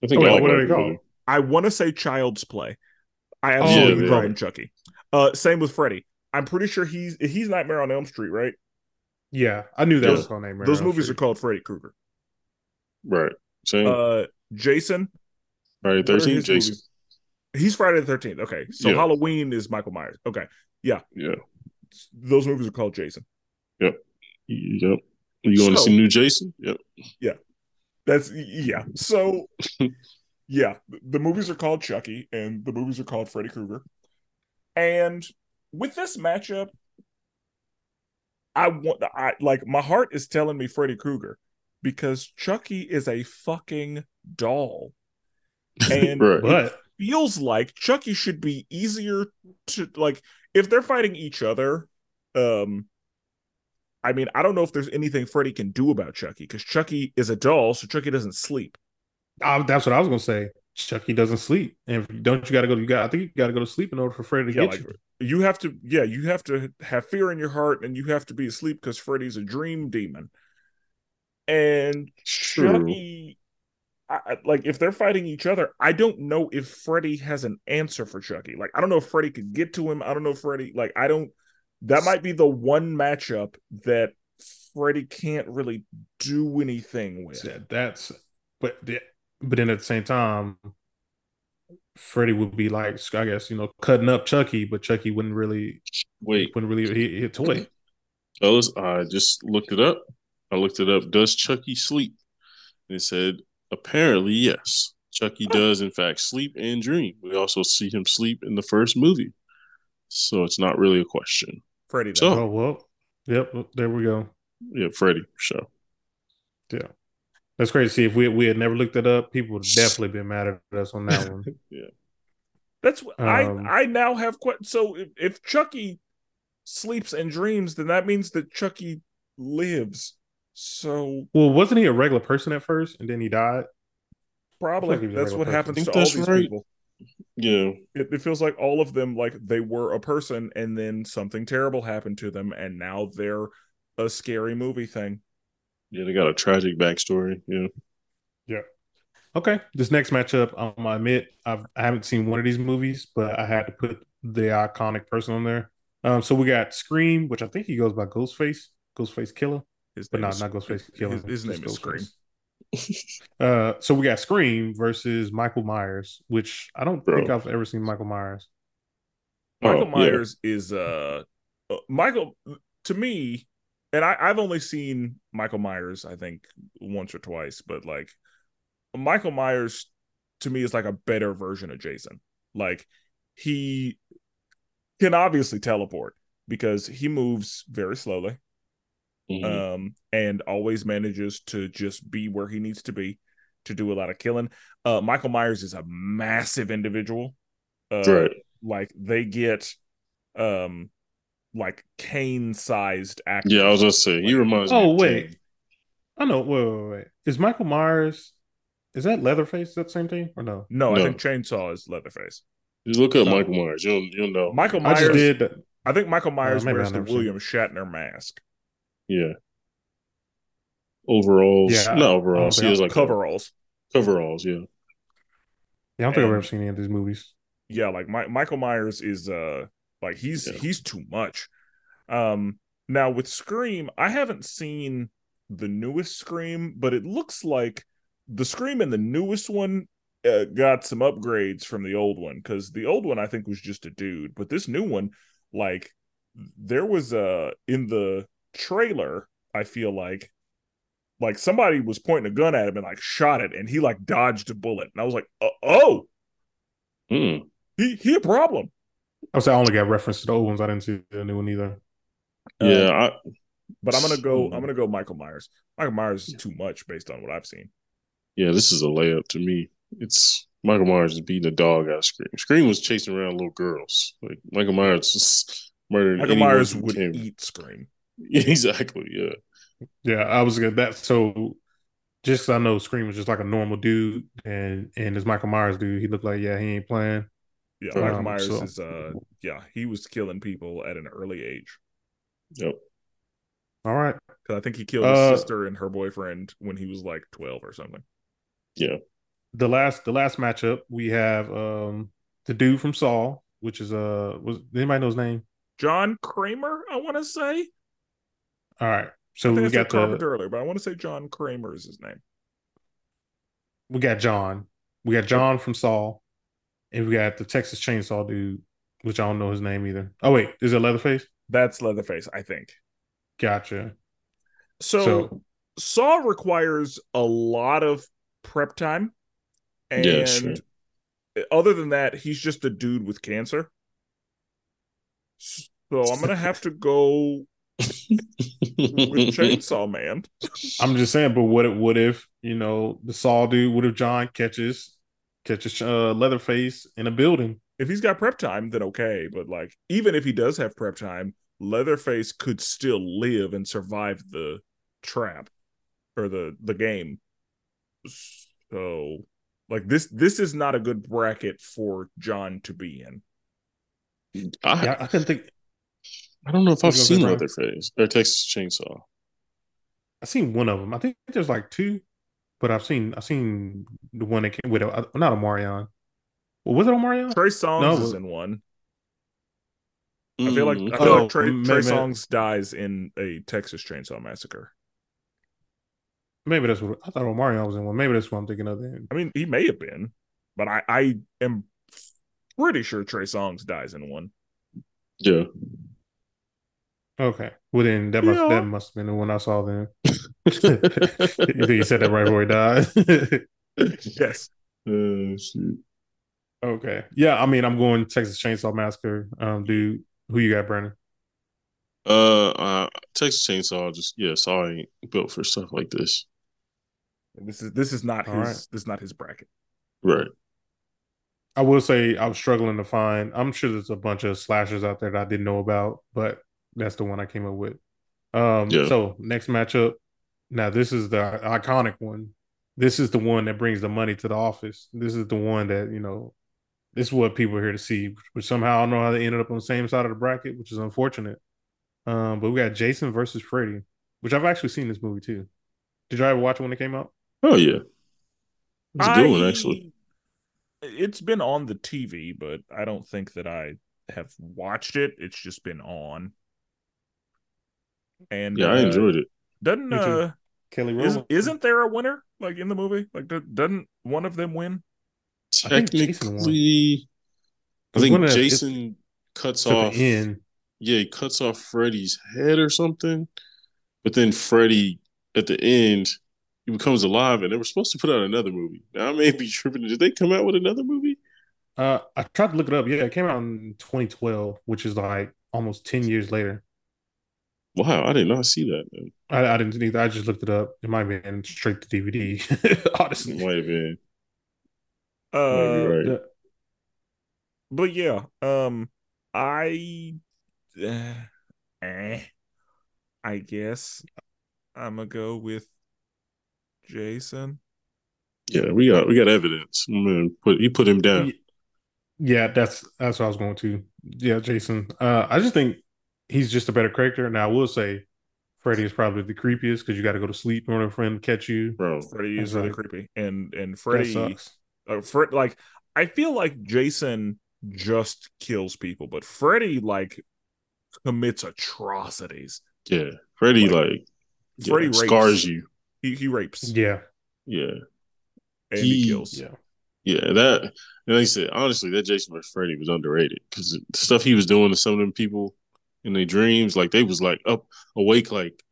I think Oh, I yeah, like what are they called? Movie. I want to say Child's Play. I Oh, absolutely yeah. call him Chucky. Uh same with Freddy. I'm pretty sure he's he's Nightmare on Elm Street, right? Yeah, I knew that Those- was her name. Those movies are called Freddy Krueger. Right. Same. Uh Jason, Friday what Thirteen. Jason. movies? He's Friday the Thirteenth. Okay, so Yeah. Halloween is Michael Myers. Okay, Yeah. Yeah. Those movies are called Jason. Yep. Yep. You going to see new Jason? Yep. Yeah. That's yeah. So yeah, the movies are called Chucky, and the movies are called Freddy Krueger. And with this matchup, I want I like my heart is telling me Freddy Krueger because Chucky is a fucking doll. And Right. But feels like Chucky should be easier to like if they're fighting each other. Um, I mean, I don't know if there's anything Freddy can do about Chucky because Chucky is a doll, so Chucky doesn't sleep. Uh, that's what I was gonna say. Chucky doesn't sleep, and don't you got to go? You got. I think you got to go to sleep in order for Freddy to Yeah, get like you. you have to, yeah, you have to have fear in your heart, and you have to be asleep because Freddy's a dream demon. And True. Chucky, I, I- like if they're fighting each other, I don't know if Freddy has an answer for Chucky. Like I don't know if Freddy could get to him. I don't know if Freddy like I don't. That might be the one matchup that Freddy can't really do anything with. That's but the- but then at the same time, Freddy would be like I guess you know cutting up Chucky, but Chucky wouldn't really Wait, wouldn't really hit, hit toy. fellas, I just looked it up. I looked it up. Does Chucky sleep? And it said apparently yes. Chucky does in fact sleep and dream. We also see him sleep in the first movie. So it's not really a question. Freddy. So- Oh well, yep. There we go. Yeah, Freddy, for sure. Yeah, that's crazy. See, if we we had never looked it up, people would definitely been mad at us on that one. Yeah, that's what Um, I I now have que- so if, if Chucky sleeps and dreams, then that means that Chucky lives. So well, wasn't he a regular person at first, and then he died? probably I think he that's what person. happens to all these right. people. Yeah. It, it feels like all of them like they were a person and then something terrible happened to them and now they're a scary movie thing. Yeah, they got a tragic backstory. Yeah. Yeah. Okay, this next matchup, um, I admit I've, I haven't seen one of these movies, but I had to put the iconic person on there. Um, so we got Scream, which I think he goes by Ghostface, Ghostface Killer, His but name not is- not Ghostface Killer. His, his just name is Scream. Ghostface. Uh, so we got Scream versus Michael Myers, which I don't Bro. think I've ever seen Michael Myers. Michael Oh, yeah. Myers is uh, uh Michael to me, and I, I've only seen Michael Myers I think once or twice, but like Michael Myers to me is like a better version of Jason. Like he can obviously teleport because he moves very slowly Mhm. um and always manages to just be where he needs to be to do a lot of killing. Uh Michael Myers is a massive individual. Uh right. like they get um like Kane sized actors. Yeah, I was gonna say he Like- reminds me. Oh wait, Kane. I know. Wait, wait, wait. Is Michael Myers? Is that Leatherface? Is that the same thing or no? No, I think Chainsaw is Leatherface. Just look up No. Michael Myers. You'll you'll know. Michael I just Myers did. I think Michael Myers maybe wears the never seen William Shatner mask. Yeah. Overalls. Yeah, I- no overalls. He has like coveralls. A, coveralls. Yeah. Yeah, I don't think I've ever seen any of these movies. yeah like my, michael myers is uh like he's Yeah. he's too much um now with scream i haven't seen the newest scream but it looks like the scream in the newest one uh, got some upgrades from the old one because the old one i think was just a dude but this new one like there was a in the trailer i feel like like somebody was pointing a gun at him and like shot it and he like dodged a bullet and i was like uh, oh Mm. he he a problem I was I only got reference to the old ones. I didn't see the new one either. Uh, Yeah. I, but I'm gonna go. Hmm. I'm gonna go. Michael Myers. Michael Myers is too much based on what I've seen. yeah. This is a layup to me. It's Michael Myers is beating a dog out of Scream. Scream was chasing around little girls. Like Michael Myers is murdering. Michael Myers would came- eat Scream. Exactly. Yeah. Yeah, I was good. That so just I know Scream was just like a normal dude, and and this Michael Myers dude, he looked like yeah, he ain't playing. Yeah, Um, Michael Myers so- is uh yeah, he was killing people at an early age. Yep. All right, 'Cause I think he killed Uh, his sister and her boyfriend when he was like twelve or something. Yeah. the last the last matchup we have um the dude from Saw, which is uh was anybody know his name? John Kramer, I want to say. All right, so I think we got the Carpenter earlier, but I want to say John Kramer is his name. we got John, we got John from Saw, and we got the Texas Chainsaw dude, which I don't know his name either. Oh wait, is it Leatherface? That's Leatherface, I think. Gotcha. So, So- Saw requires a lot of prep time. And Yeah, sure. other than that, he's just a dude with cancer. So I'm gonna have to go with Chainsaw Man. I'm just saying, but what if what if you know the Saw dude? What if John catches catches uh, Leatherface in a building? If he's got prep time, then okay. But like, even if he does have prep time, Leatherface could still live and survive the trap or the the game. So, like this this is not a good bracket for John to be in. I, Yeah, I couldn't think. I don't know if I've seen Brian. Leatherface or Texas Chainsaw. I've seen one of them. I think there's like two, but I've seen I've seen the one that came with uh, not Omarion. Well, was it Omarion? Trey Songz No, is in one. I feel like Mm, I feel Oh, like Trey, maybe- Trey Songz dies in a Texas Chainsaw Massacre. Maybe that's what I thought. Omarion was in one. Maybe that's what I'm thinking of. Then. I mean, he may have been, but I I am pretty sure Trey Songz dies in one. yeah. Okay. Well, then that must Yeah. that must have been the one I saw. Then you said that right before he died. Yes. Uh, shoot. okay. Yeah. I mean, I'm going Texas Chainsaw Massacre. Um, dude, who you got, Brandon? Uh, uh, Texas Chainsaw just yeah, Saw ain't built for stuff like this. This is this is not his All right. this is not his bracket. Right. I will say I was struggling to find. I'm sure there's a bunch of slashers out there that I didn't know about, but that's the one I came up with. Um, Yeah. so next matchup. Now this is the iconic one. This is the one that brings the money to the office. This is the one that you know. This is what people are here to see. Which somehow I don't know how they ended up on the same side of the bracket, which is unfortunate. Um, but we got Jason versus Freddy, which I've actually seen this movie too. Did you ever watch it when it came out? Oh yeah. It's a good one actually. It's been on the TV, but I don't think that I have watched it. It's just been on. And Yeah, I uh, enjoyed it. Doesn't uh Kelly is, Rowland isn't there a winner like in the movie? Like doesn't one of them win? I think Jason. Technically, I think one of- Jason cuts to the off. end. Yeah, he cuts off Freddy's head or something. But then Freddy, at the end, he becomes alive, and they were supposed to put out another movie. Now I may be tripping. Did they come out with another movie? Uh, I tried to look it up. Yeah, it came out in 2012, which is like almost 10 years later. Wow, I did not see that. Man. I, I didn't either. I just looked it up. It might be in straight to DVD. Honestly, might have been. Uh, right. Yeah. but yeah, um, I, uh, eh, I guess I'm gonna go with Jason. Yeah, we got we got evidence. I'm gonna put you put him down. yeah, that's that's what I was going to. Yeah, Jason. Uh, I just think he's just a better character. Now, I will say, Freddy is probably the creepiest because you got to go to sleep in order for him to catch you. Bro, Freddy is really right. creepy, and and Freddy, sucks. uh, Fred, like I feel like Jason just kills people, but Freddy like commits atrocities. yeah, Freddy Like, like yeah, Freddy rapes. scars you. He he rapes Yeah, Yeah, and he, He- kills. yeah. yeah. That and like I said, honestly, that Jason vs. Freddy was underrated because the stuff he was doing to some of them people in their dreams, like they was like up awake, like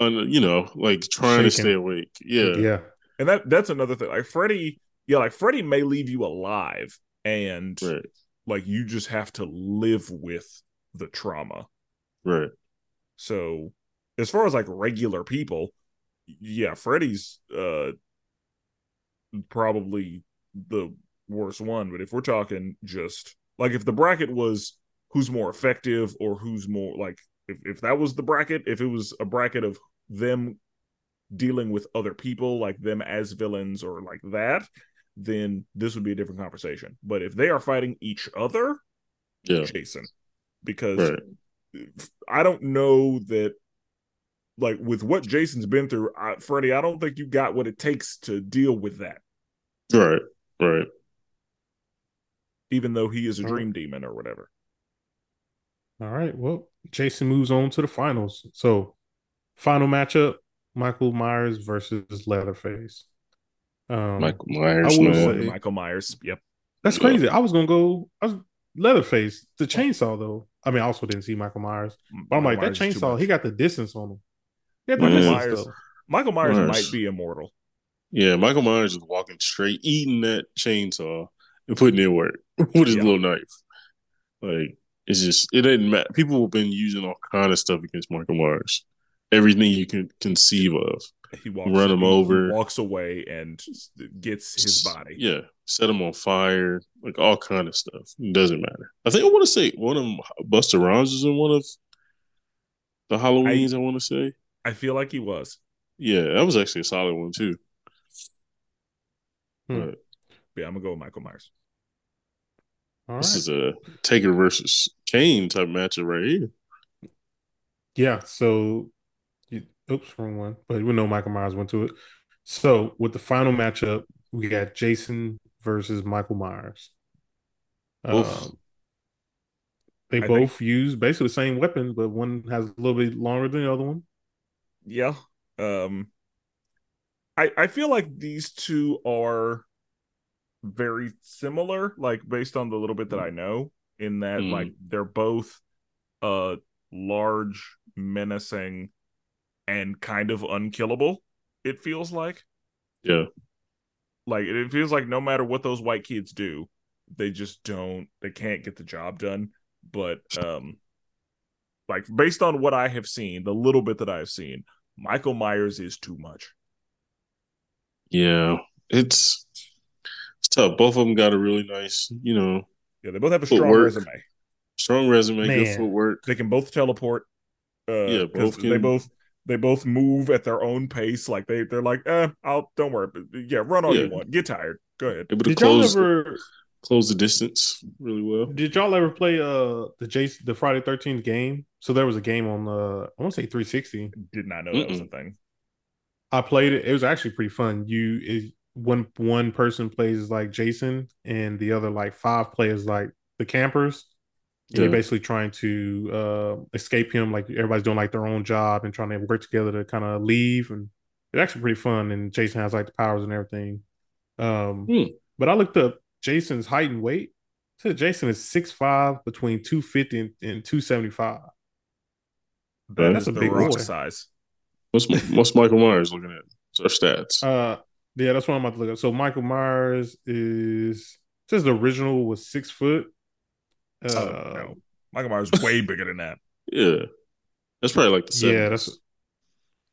un, you know, like trying to stay awake. Yeah, yeah. And that that's another thing. Like Freddy, yeah, like Freddy may leave you alive, and right, like you just have to live with the trauma. right. So as far as like regular people, yeah, Freddy's uh probably the worst one. But if we're talking just like if the bracket was who's more effective or who's more like if, if that was the bracket, if it was a bracket of them dealing with other people, like them as villains or like that, then this would be a different conversation. But if they are fighting each other, Yeah. Jason, because Right. I don't know that like with what Jason's been through, I, Freddy, I don't think you got what it takes to deal with that, Right. Right. even though he is a dream demon or whatever. All right. Well, Jason moves on to the finals. So, final matchup: Michael Myers versus Leatherface. Um, Michael Myers, I will say- Michael Myers. Yep. that's crazy. I was gonna go. I was Leatherface. The chainsaw, though. I mean, I also didn't see Michael Myers, but I'm like that Myers is too chainsaw. He got the distance on him. He got the Man. distance Myers- Michael Myers Myers. might be immortal. Yeah, Michael Myers is walking straight, eating that chainsaw and putting in work with his Yeah. little knife. Like it's just it didn't matter. People have been using all kind of stuff against Michael Myers. Everything you can conceive of. He walks, Run him he- he over. walks away, and gets his body. Yeah, set him on fire, like all kind of stuff. It doesn't matter. I think I want to say one of them, Busta Rhymes is in one of the Halloweens. I, want to say, I feel like he was. yeah, that was actually a solid one too. Hmm. But Yeah, I'm gonna go with Michael Myers. All right. this is a Taker versus Kane type matchup right here. Yeah. So, you, oops, wrong one. But we know Michael Myers went to it. So, with the final matchup, we got Jason versus Michael Myers. Um, they I both use basically the same weapon, but one has a little bit longer than the other one. Yeah. Um I I feel like these two are very similar, like based on the little bit that I know, in that Mm. like they're both uh large, menacing, and kind of unkillable, it feels like. Yeah, Like it feels like no matter what those white kids do, they just don't they can't get the job done. But um like based on what I have seen, the little bit that I've seen, Michael Myers is too much. yeah, it's it's tough. Both of them got a really nice, you know, Yeah, they both have a strong Footwork. resume. strong resume, good footwork. They can both teleport. Uh, Yeah, 'cause both they both they both move at their own pace. Like they they're like, eh, I'll don't worry. Yeah, run all you want. Get tired. Go ahead. Able to Did y'all close ever? close the distance really well. Did y'all ever play uh the Jason the Friday Thirteenth game? So there was a game on uh I want to say 360. Did not know that was a thing. I played it. It was actually pretty fun. You is one one person plays like Jason, and the other like five players like the campers. And Yeah. you're basically trying to uh, escape him. Like everybody's doing like their own job and trying to work together to kind of leave. And it's actually pretty fun. And Jason has like the powers and everything. Um, Hmm. But I looked up Jason's height and weight. It said Jason is 6'5", between 250 and, and 275. That That's a big rock boy. size. What's what's Michael Myers looking at? What's our stats? Uh, yeah, that's what I'm about to look up. So Michael Myers is says the original was six foot. Uh, Oh, no. Michael Myers way bigger than that. yeah, that's probably like the 70s. yeah, that's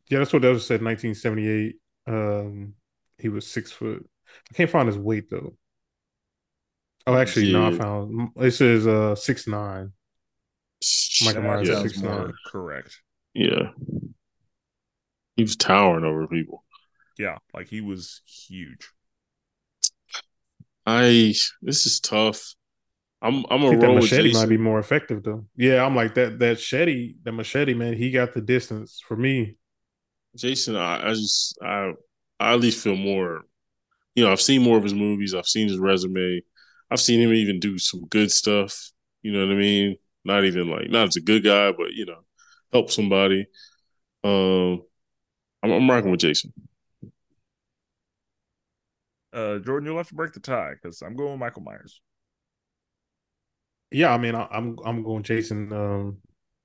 yeah, that's what that was said. 1978. Um, he was six foot. I can't find his weight though. Oh, actually, no, I found it says uh six nine. Michael Myers yeah, is sounds 6'9". correct. yeah. He was towering over people. Yeah, like he was huge. I this is tough. I'm I'm I a think that roll with machete Jason. might be more effective though. Yeah, I'm like that. That machete, that machete, man, he got the distance for me. Jason, I, I just I I at least feel more. You know, I've seen more of his movies. I've seen his resume. I've seen him even do some good stuff. You know what I mean? Not even like not as a good guy, but you know, help somebody. Um, I'm, I'm rocking with Jason. Uh, Jordan, you'll have to break the tie because I'm going with Michael Myers. Yeah, I mean, I, I'm I'm going Jason um,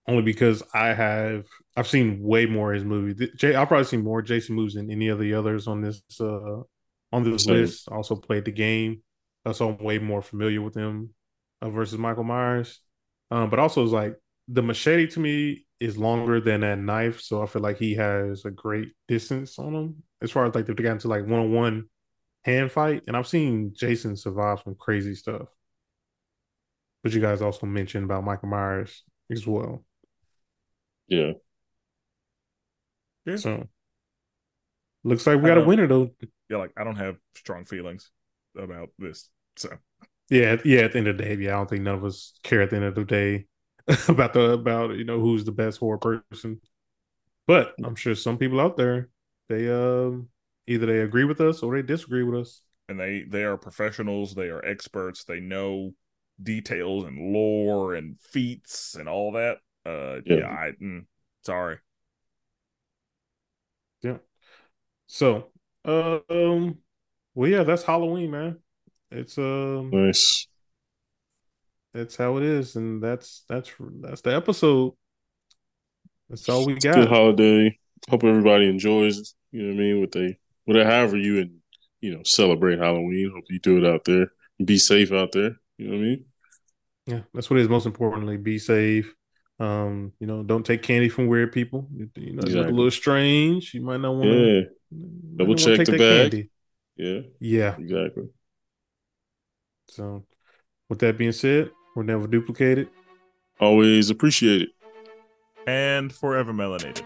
only because I have I've seen way more of his movie. Jay, I've probably seen more Jason movies than any of the others on this uh, on this Same. list. I also played the game, uh, so I'm way more familiar with him uh, versus Michael Myers. Um, but also, it's like the machete to me is longer than that knife, so I feel like he has a great distance on him as far as like if they got into like one on one hand fight. And I've seen Jason survive some crazy stuff. But you guys also mentioned about Michael Myers as well. Yeah. Yeah. So looks like we got a winner though. Yeah, like I don't have strong feelings about this. So Yeah, yeah. At the end of the day, yeah, I don't think none of us care at the end of the day about the about you know who's the best horror person. But I'm sure some people out there they um either they agree with us or they disagree with us. and they they are professionals, they are experts, they know details and lore and feats and all that. Uh yeah, Yeah. I mm, sorry. Yeah. So, uh, um, well, yeah, that's Halloween, man. It's um, Nice. that's how it is, and that's that's that's the episode. That's all we got. Good holiday. Hope everybody enjoys. You know what I mean? What they, whatever, however you and you know celebrate Halloween. Hope you do it out there. Be safe out there. You know what I mean? Yeah, that's what it is. Most importantly, be safe. Um, you know, don't take candy from weird people. You know, it's Exactly. a little strange. You might not want to Yeah. Double check the bag. Yeah. Yeah. Exactly. So, with that being said, we're never duplicated. Always appreciate it. And forever melanated.